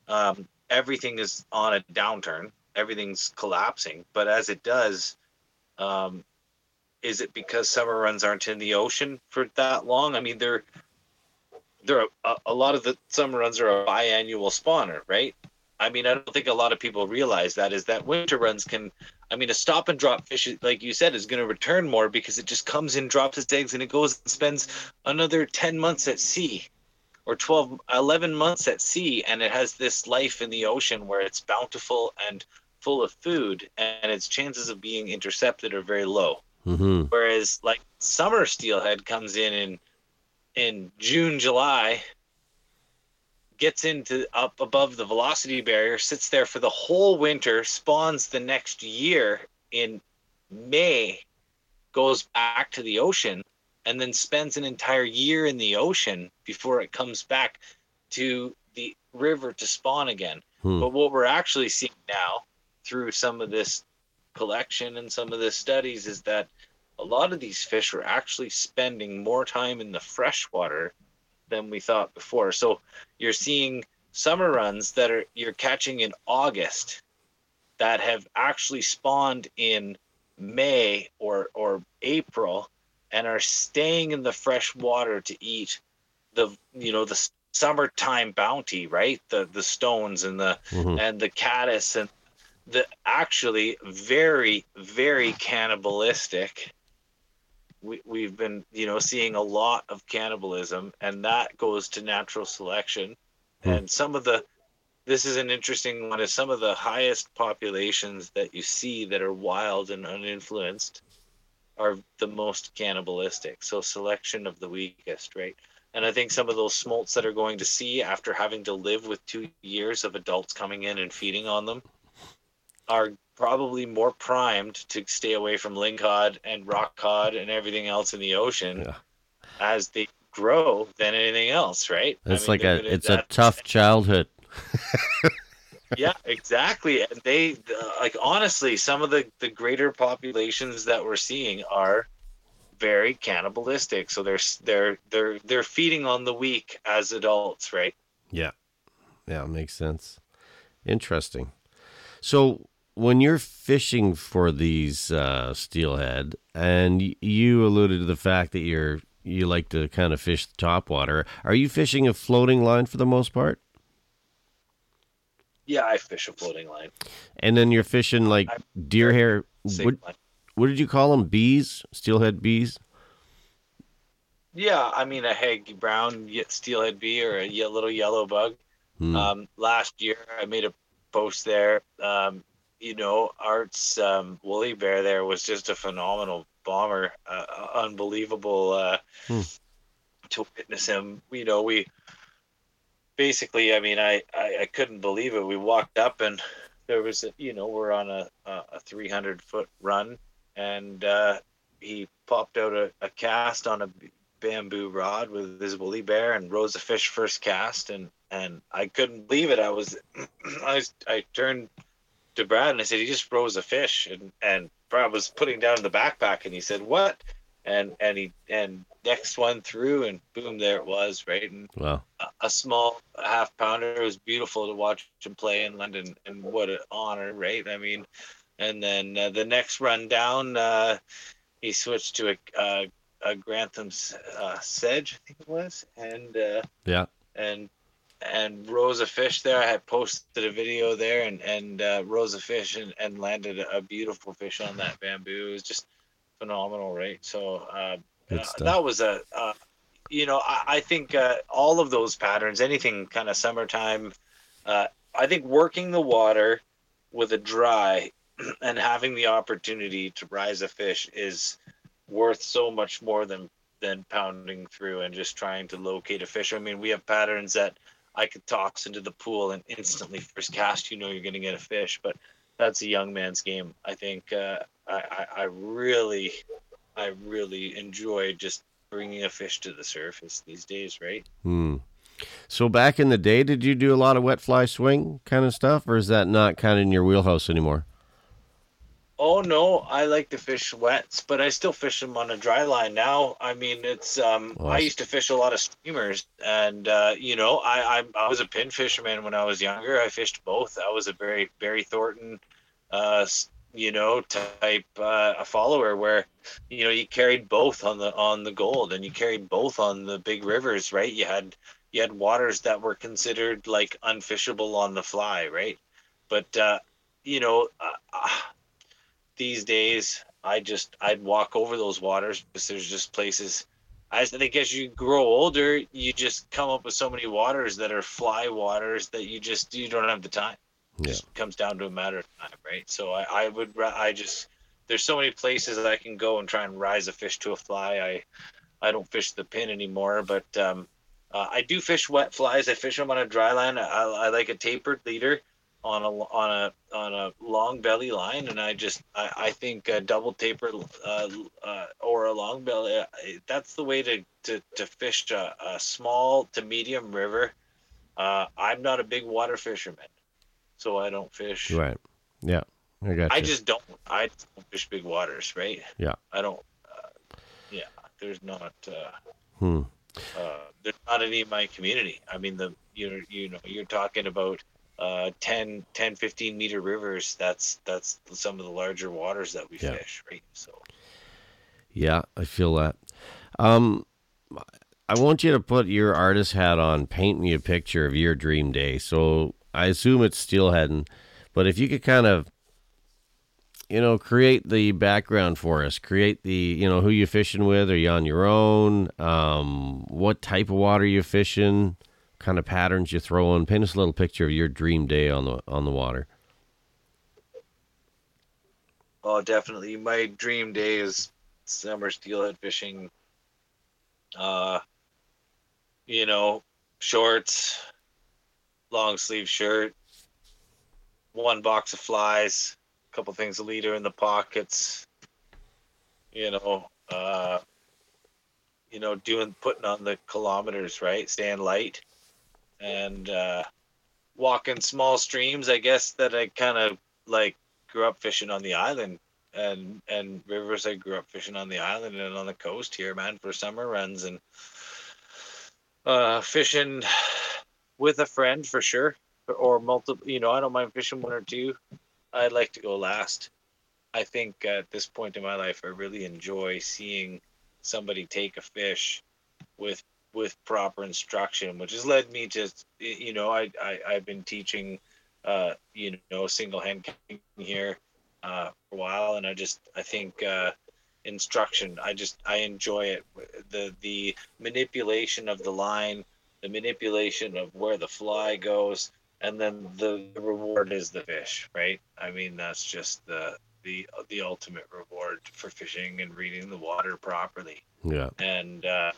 um, everything is on a downturn. Everything's collapsing. But as it does, um, is it because summer runs aren't in the ocean for that long? I mean, they're they're a, a lot of the summer runs are a biannual spawner, right? I mean, I don't think a lot of people realize that is that winter runs can. I mean, a stop and drop fish, like you said, is going to return more because it just comes in, drops its eggs, and it goes and spends another 10 months at sea or 12, 11 months at sea. And it has this life in the ocean where it's bountiful and full of food, and its chances of being intercepted are very low. hmm Whereas, like, summer steelhead comes in in, in June, July, gets into up above the velocity barrier, sits there for the whole winter, spawns the next year in May, goes back to the ocean, and then spends an entire year in the ocean before it comes back to the river to spawn again. Hmm. But what we're actually seeing now through some of this collection and some of the studies is that a lot of these fish are actually spending more time in the freshwater than we thought before. So you're seeing summer runs that are you're catching in August that have actually spawned in May or or April and are staying in the fresh water to eat the you know the summertime bounty, right? The the stones and the hmm and the caddis and the actually very very cannibalistic we, we've been you know seeing a lot of cannibalism and that goes to natural selection. Hmm. and some of the this is an interesting one is some of the highest populations that you see that are wild and uninfluenced are the most cannibalistic. So selection of the weakest right? And I think some of those smolts that are going to sea after having to live with two years of adults coming in and feeding on them are probably more primed to stay away from lingcod and rock cod and everything else in the ocean Yeah. as they grow than anything else, right? I It's mean, like a it's a tough childhood. yeah, exactly. And they uh, like honestly, some of the the greater populations that we're seeing are very cannibalistic. So they're they're they're they're feeding on the weak as adults, right? Yeah. Yeah, makes sense. Interesting. So when you're fishing for these uh, steelhead, and you alluded to the fact that you're you like to kind of fish the top water, are you fishing a floating line for the most part? Yeah, I fish a floating line. And then you're fishing like deer hair. What, what did you call them? Bees? Steelhead bees? Yeah, I mean a Haig Brown steelhead bee or a little yellow bug. Hmm. Um, last year, I made a post there. Um, you know, Art's um, woolly bear there was just a phenomenal bomber, uh, unbelievable uh, Hmm. to witness him. You know, we basically, I mean, I, I I couldn't believe it. We walked up and there was, a, you know, we're on a a, a 300 foot run, and uh, he popped out a, a cast on a bamboo rod with his woolly bear and rose a fish first cast and and I couldn't believe it. I was I was, I turned to Brad and I said he just rose a fish and and Brad was putting down the backpack and he said what and and he and next one through and boom there it was right and Wow. a, a small half pounder it was beautiful to watch him play in London and what an honor right I mean and then uh, the next run down uh, he switched to a uh, a Grantham's uh, sedge I think it was and uh, Yeah. and and rose a fish there. I had posted a video there and and uh, rose a fish and, and landed a beautiful fish on that bamboo. It was just phenomenal, right? So uh, uh, that was a uh, you know I, I think uh, all of those patterns, anything kind of summertime, uh, I think working the water with a dry and having the opportunity to rise a fish is worth so much more than than pounding through and just trying to locate a fish. I mean, we have patterns that I could toss into the pool and instantly first cast, you know, you're going to get a fish. But that's a young man's game. I think uh, I, I, I really, I really enjoy just bringing a fish to the surface these days, right? Hmm. So back in the day, did you do a lot of wet fly swing kind of stuff, or is that not kind of in your wheelhouse anymore? Oh no, I like to fish wets, but I still fish them on a dry line now. I mean, it's um, Well, I used to fish a lot of streamers, and uh, you know, I, I I was a pin fisherman when I was younger. I fished both. I was a very Barry Thornton, uh, you know, type uh, a follower where, you know, you carried both on the on the gold, and you carried both on the big rivers, right? You had you had waters that were considered like unfishable on the fly, right? But uh, you know. Uh, these days i just i'd walk over those waters because there's just places i think as you grow older you just come up with so many waters that are fly waters that you just you don't have the time it Yeah. just comes down to a matter of time right so i i would i just there's so many places that i can go and try and rise a fish to a fly i i don't fish the pin anymore but um uh, I do fish wet flies. I fish them on a dry line. I, I like a tapered leader on a on a on a long belly line, and I just I, I think a double taper uh, uh, or a long belly. Uh, that's the way to to, to fish a, a small to medium river. Uh, I'm not a big water fisherman, so I don't fish. Right. Yeah. I got I just don't. I don't fish big waters, right? Yeah. I don't. Uh, yeah, there's not. Uh, Hmm. uh, there's not any in my community. I mean, the you you know you're talking about uh 10 10 15 meter rivers that's that's some of the larger waters that we Yeah. fish right so Yeah, I feel that. Um, I want you to put your artist hat on. Paint me a picture of your dream day. So I assume it's steelheading, but if you could kind of, you know, create the background for us. Create the, you know, who you fishing with. Are you on your own? Um, what type of water you fishing? Kind of patterns you throw in. Paint us a little picture of your dream day on the on the water. oh definitely my dream day is summer steelhead fishing uh you know shorts long sleeve shirt one box of flies a couple things, a leader in the pockets. You know, uh, you know, doing putting on the kilometers, right? Staying light, and uh, walking small streams. I guess that I kind of like grew up fishing on the island and and rivers. I grew up fishing on the island and on the coast here, man, for summer runs and uh, fishing with a friend for sure, or multiple. You know, I don't mind fishing one or two. I'd like to go last. I think at this point in my life, I really enjoy seeing somebody take a fish with with proper instruction, which has led me to, you know, I, I I've been teaching, uh, you know, single hand here uh, for a while, and I just I think uh, instruction. I just I enjoy it. The the manipulation of the line, the manipulation of where the fly goes, and then the reward is the fish, right? I mean that's just the the the ultimate reward for fishing and reading the water properly. Yeah. And uh,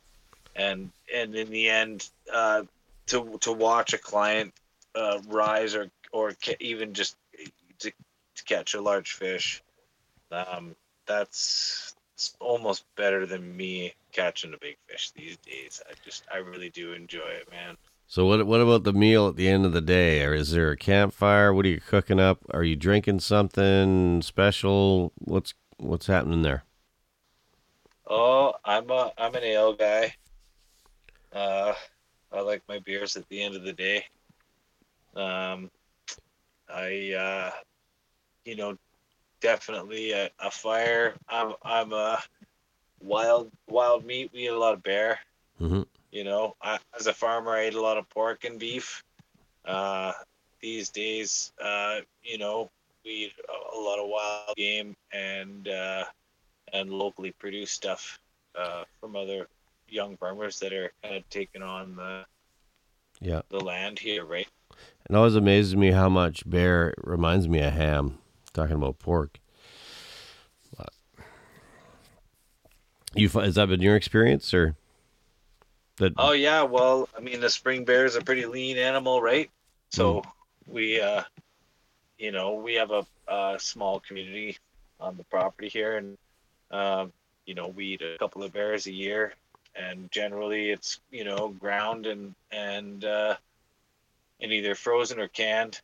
and and in the end, uh, to to watch a client uh, rise or or ca- even just to, to catch a large fish, um, that's almost better than me catching a big fish these days. I just I really do enjoy it, man. So what what about the meal at the end of the day? Or is there a campfire? What are you cooking up? Are you drinking something special? What's what's happening there? Oh, I'm a I'm an ale guy. Uh, I like my beers at the end of the day. Um, I uh, you know, definitely a, a fire. I'm I'm a wild wild meat. We eat a lot of bear. hmm You know, I, as a farmer, I ate a lot of pork and beef. Uh, these days, uh, you know, we eat a, a lot of wild game and uh, and locally produced stuff uh, from other young farmers that are kind of taking on the Yeah. the land here, right? It always amazes me how much bear reminds me of ham. Talking about pork. But you has that been your experience or that? Oh yeah, well, I mean the spring bear is a pretty lean animal, right? So we, uh, you know, we have a, a small community on the property here, and um, you know, we eat a couple of bears a year, and generally it's you know ground and and uh, and either frozen or canned,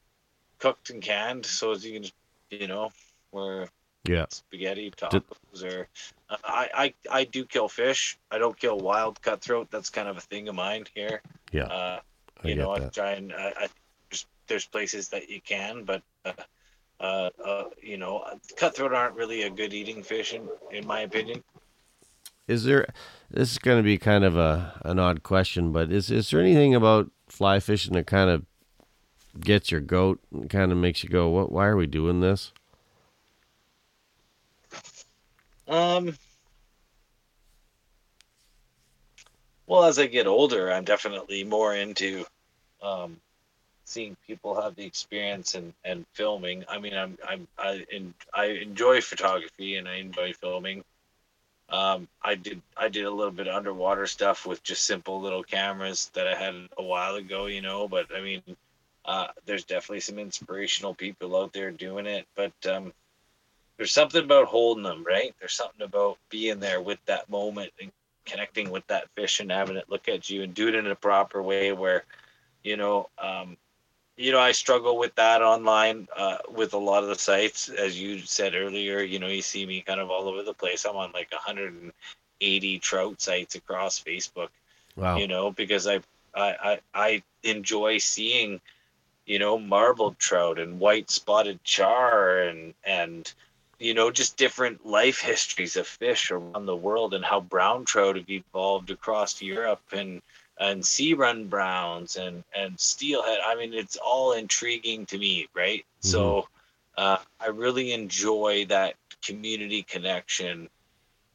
cooked and canned, so as you can, you know, where yeah. spaghetti tacos or uh, I, I I do kill fish. I don't kill wild cutthroat. That's kind of a thing of mine here. Yeah. Uh, you get know, I try and I, I there's, there's places that you can, but uh, uh, uh, you know, cutthroat aren't really a good eating fish in, in my opinion. Is there? This is going to be kind of a an odd question, but is is there anything about fly fishing that kind of gets your goat and kind of makes you go, "What? Why are we doing this?" Um. Well, as I get older, I'm definitely more into um, seeing people have the experience and, and filming. I mean, I'm I'm I en- I enjoy photography and I enjoy filming. Um, I did I did a little bit of underwater stuff with just simple little cameras that I had a while ago, you know. But I mean, uh, there's definitely some inspirational people out there doing it. But um, there's something about holding them, right? There's something about being there with that moment and connecting with that fish and having it look at you and do it in a proper way where, you know, um, you know, I struggle with that online uh, with a lot of the sites, as you said earlier. You know, you see me kind of all over the place. I'm on like 180 trout sites across Facebook Wow. you know, because I, I, I, I enjoy seeing, you know, marbled trout and white spotted char and, and, you know, just different life histories of fish around the world and how brown trout have evolved across Europe and, and sea run browns and, and steelhead. I mean, it's all intriguing to me, right? So, uh, I really enjoy that community connection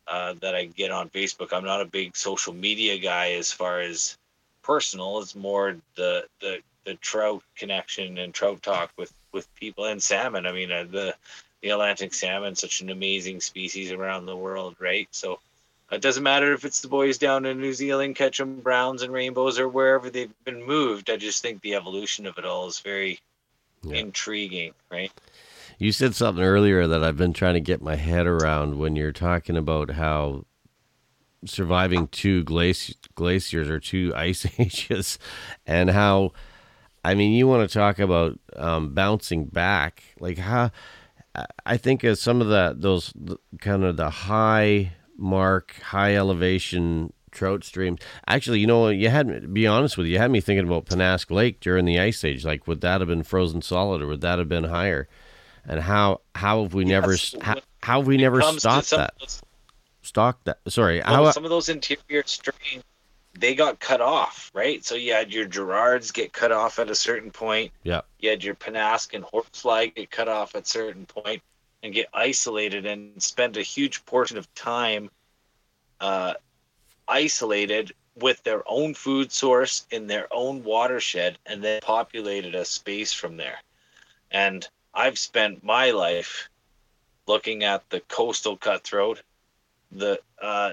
uh, that I get on Facebook. I'm not a big social media guy as far as personal. It's more the the the trout connection and trout talk with with people and salmon. I mean, uh, the the Atlantic salmon, such an amazing species around the world, right? So it doesn't matter if it's the boys down in New Zealand catching browns and rainbows or wherever they've been moved. I just think the evolution of it all is very Yeah. intriguing, right? You said something earlier that I've been trying to get my head around when you're talking about how surviving two glaci- glaciers or two ice ages and how I mean you want to talk about um, bouncing back like how I- think of some of the those kind of the high mark high elevation trout streams. Actually you know you had me to be honest with you you had me thinking about Pennask Lake during the ice age. Like would that have been frozen solid or would that have been higher? And how how have we never how, how have we it never stopped that? those- stocked that sorry well, how some of those interior streams they got cut off, right? So you had your Gerrards get cut off at a certain point. yeah. You had your Penasque and Horsefly get cut off at a certain point and get isolated and spend a huge portion of time uh, isolated with their own food source in their own watershed and then populated a space from there. And I've spent my life looking at the coastal cutthroat, the uh,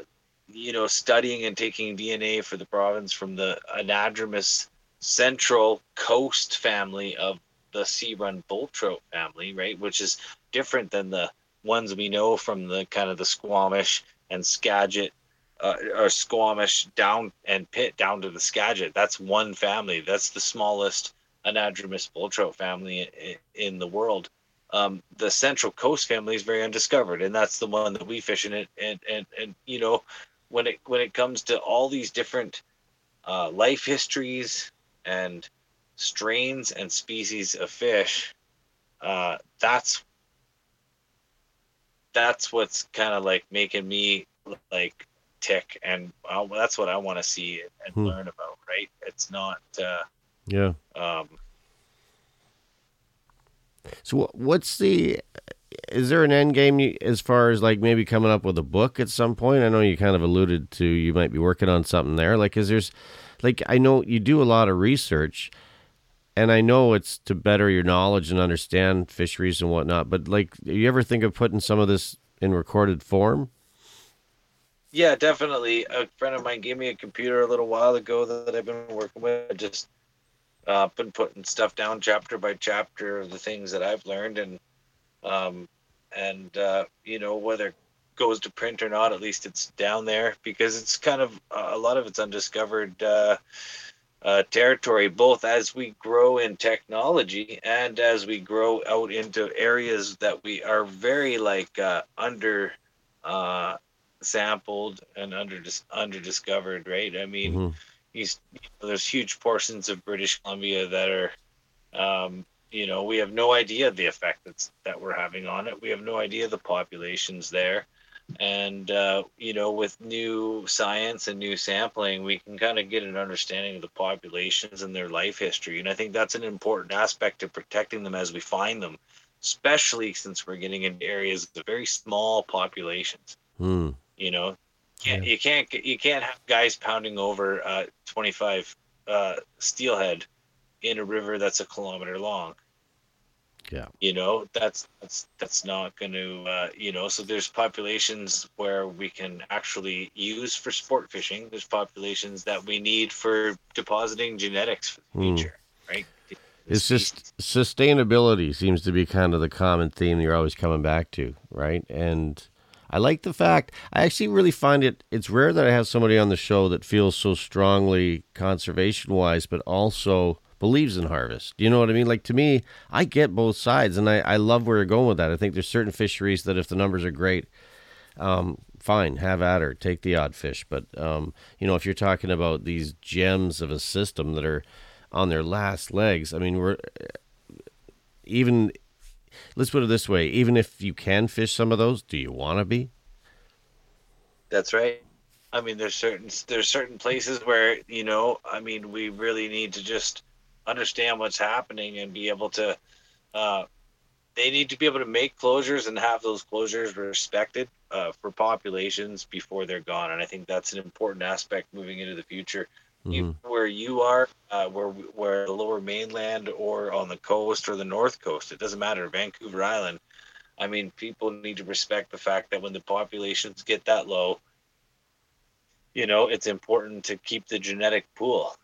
you know studying and taking DNA for the province from the anadromous central coast family of the sea run bull trout family, right? Which is different than the ones we know from the kind of the Squamish and Skagit, uh, or Squamish down and Pitt down to the Skagit. That's one family. That's the smallest anadromous bull trout family in, in the world. Um, the Central Coast family is very undiscovered, and that's the one that we fish in it. And and and you know, when it when it comes to all these different uh, life histories and strains and species of fish, uh, that's that's what's kind of like making me like tick, and uh, that's what I want to see and Hmm. learn about. Right? It's not. Uh, yeah um, So what's the? Is there an end game you, as far as like maybe coming up with a book at some point? I know you kind of alluded to you might be working on something there. Like, is there's, like I know you do a lot of research, and I know it's to better your knowledge and understand fisheries and whatnot. But like, do you ever think of putting some of this in recorded form? Yeah, definitely. A friend of mine gave me a computer a little while ago that I've been working with. I just uh, been putting stuff down chapter by chapter of the things that I've learned, and um, and uh, you know whether it goes to print or not, at least it's down there because it's kind of uh, a lot of it's undiscovered uh, uh, territory, both as we grow in technology and as we grow out into areas that we are very like uh, under. Uh, sampled and under under discovered right i mean Mhm. he's you know, there's huge portions of british columbia that are um you know we have no idea the effect that's that we're having on it we have no idea the populations there and uh, you know with new science and new sampling we can kind of get an understanding of the populations and their life history. And i think that's an important aspect of protecting them as we find them especially since we're getting into areas of very small populations. Hmm. you know can't, you can't you can't have guys pounding over uh 25 uh steelhead in a river that's a kilometer long Yeah. you know that's that's that's not going to uh you know so there's populations where we can actually use for sport fishing there's populations that we need for depositing genetics for the Hmm. future right It's just sustainability seems to be kind of the common theme you're always coming back to, right? And I like the fact I actually really find it it's rare that I have somebody on the show that feels so strongly conservation wise, but also believes in harvest. You know what I mean? Like to me, I get both sides and I, I love where you're going with that. I think there's certain fisheries that if the numbers are great, um, fine, have at her, take the odd fish. But um, you know, if you're talking about these gems of a system that are on their last legs, I mean, we're even. Let's put it this way: even if you can fish some of those, do you want to be? That's right. I mean, there's certain there's certain places where you know, I mean, we really need to just understand what's happening and be able to. Uh, they need to be able to make closures and have those closures respected uh, for populations before they're gone, and I think that's an important aspect moving into the future. You, where you are, uh, where where the Lower Mainland or on the coast or the North Coast, it doesn't matter. Vancouver Island. I mean, people need to respect the fact that when the populations get that low, you know, it's important to keep the genetic pool.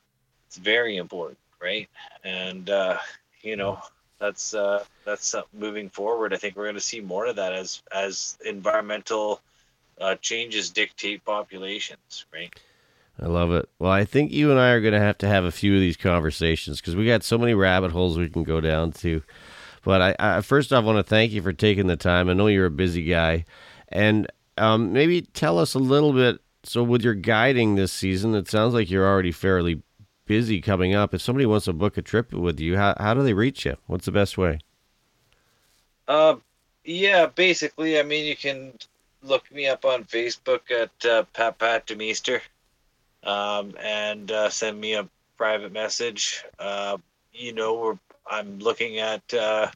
It's very important, right? And uh, you know, that's uh, that's uh, moving forward. I think we're going to see more of that as as environmental uh, changes dictate populations, right? I love it. Well, I think you and I are going to have to have a few of these conversations because we got so many rabbit holes we can go down to. But I, I first off want to thank you for taking the time. I know you're a busy guy, and um, maybe tell us a little bit. So, with your guiding this season, it sounds like you're already fairly busy coming up. If somebody wants to book a trip with you, how how do they reach you? What's the best way? Uh, yeah, basically, I mean, you can look me up on Facebook at uh, Pat Pat Demeester, um, and uh, send me a private message. Uh, you know, we're, I'm looking at. Uh,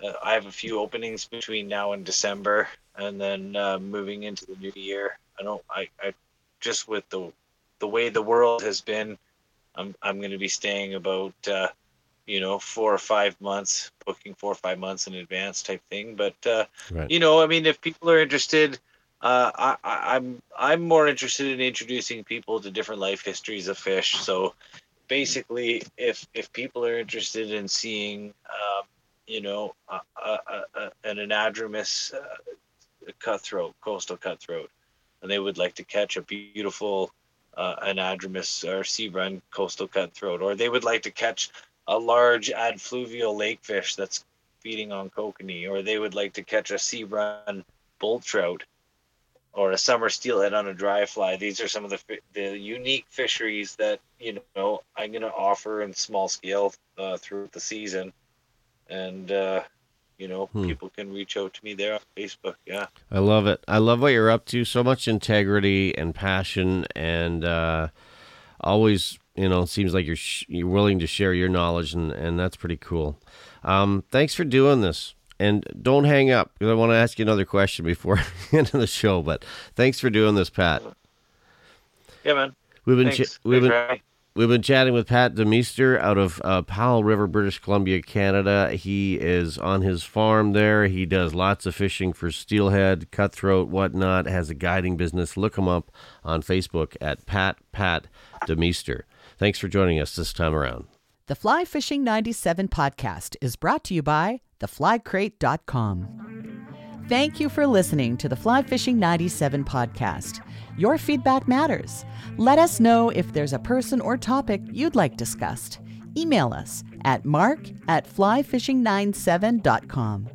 uh, I have a few openings between now and December, and then uh, moving into the new year. I don't. I, I just with the the way the world has been, I'm I'm going to be staying about. Uh, you know, four or five months, booking four or five months in advance type thing. But uh, Right. you know, I mean, if people are interested, uh, I, I, I'm I'm more interested in introducing people to different life histories of fish. So basically, if if people are interested in seeing, um, you know, a, a, a, an anadromous uh, cutthroat, coastal cutthroat, and they would like to catch a beautiful uh, anadromous or sea run coastal cutthroat, or they would like to catch a large adfluvial lake fish that's feeding on kokanee, or they would like to catch a sea run bull trout or a summer steelhead on a dry fly. These are some of the the unique fisheries that you know I'm going to offer in small scale uh, throughout the season, and uh, you know Hmm. people can reach out to me there on Facebook. Yeah, I love it. I love what you're up to. So much integrity and passion, and uh, always, you know, it seems like you're sh- you're willing to share your knowledge, and and that's pretty cool. Um, thanks for doing this. And don't hang up because I want to ask you another question before the end of the show. But thanks for doing this, Pat. yeah, man. We've been Thanks. ch- we've Thanks been for having me. We've been chatting with Pat Demeester out of uh, Powell River, British Columbia, Canada. He is on his farm there. He does lots of fishing for steelhead, cutthroat, whatnot. Has a guiding business. Look him up on Facebook at Pat Pat Demeester. Thanks for joining us this time around. The Fly Fishing 97 podcast is brought to you by theflycrate.com. Thank you for listening to the Fly Fishing 97 podcast. Your feedback matters. Let us know if there's a person or topic you'd like discussed. Email us at mark at flyfishing97.com.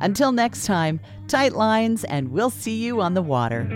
Until next time, tight lines, and we'll see you on the water.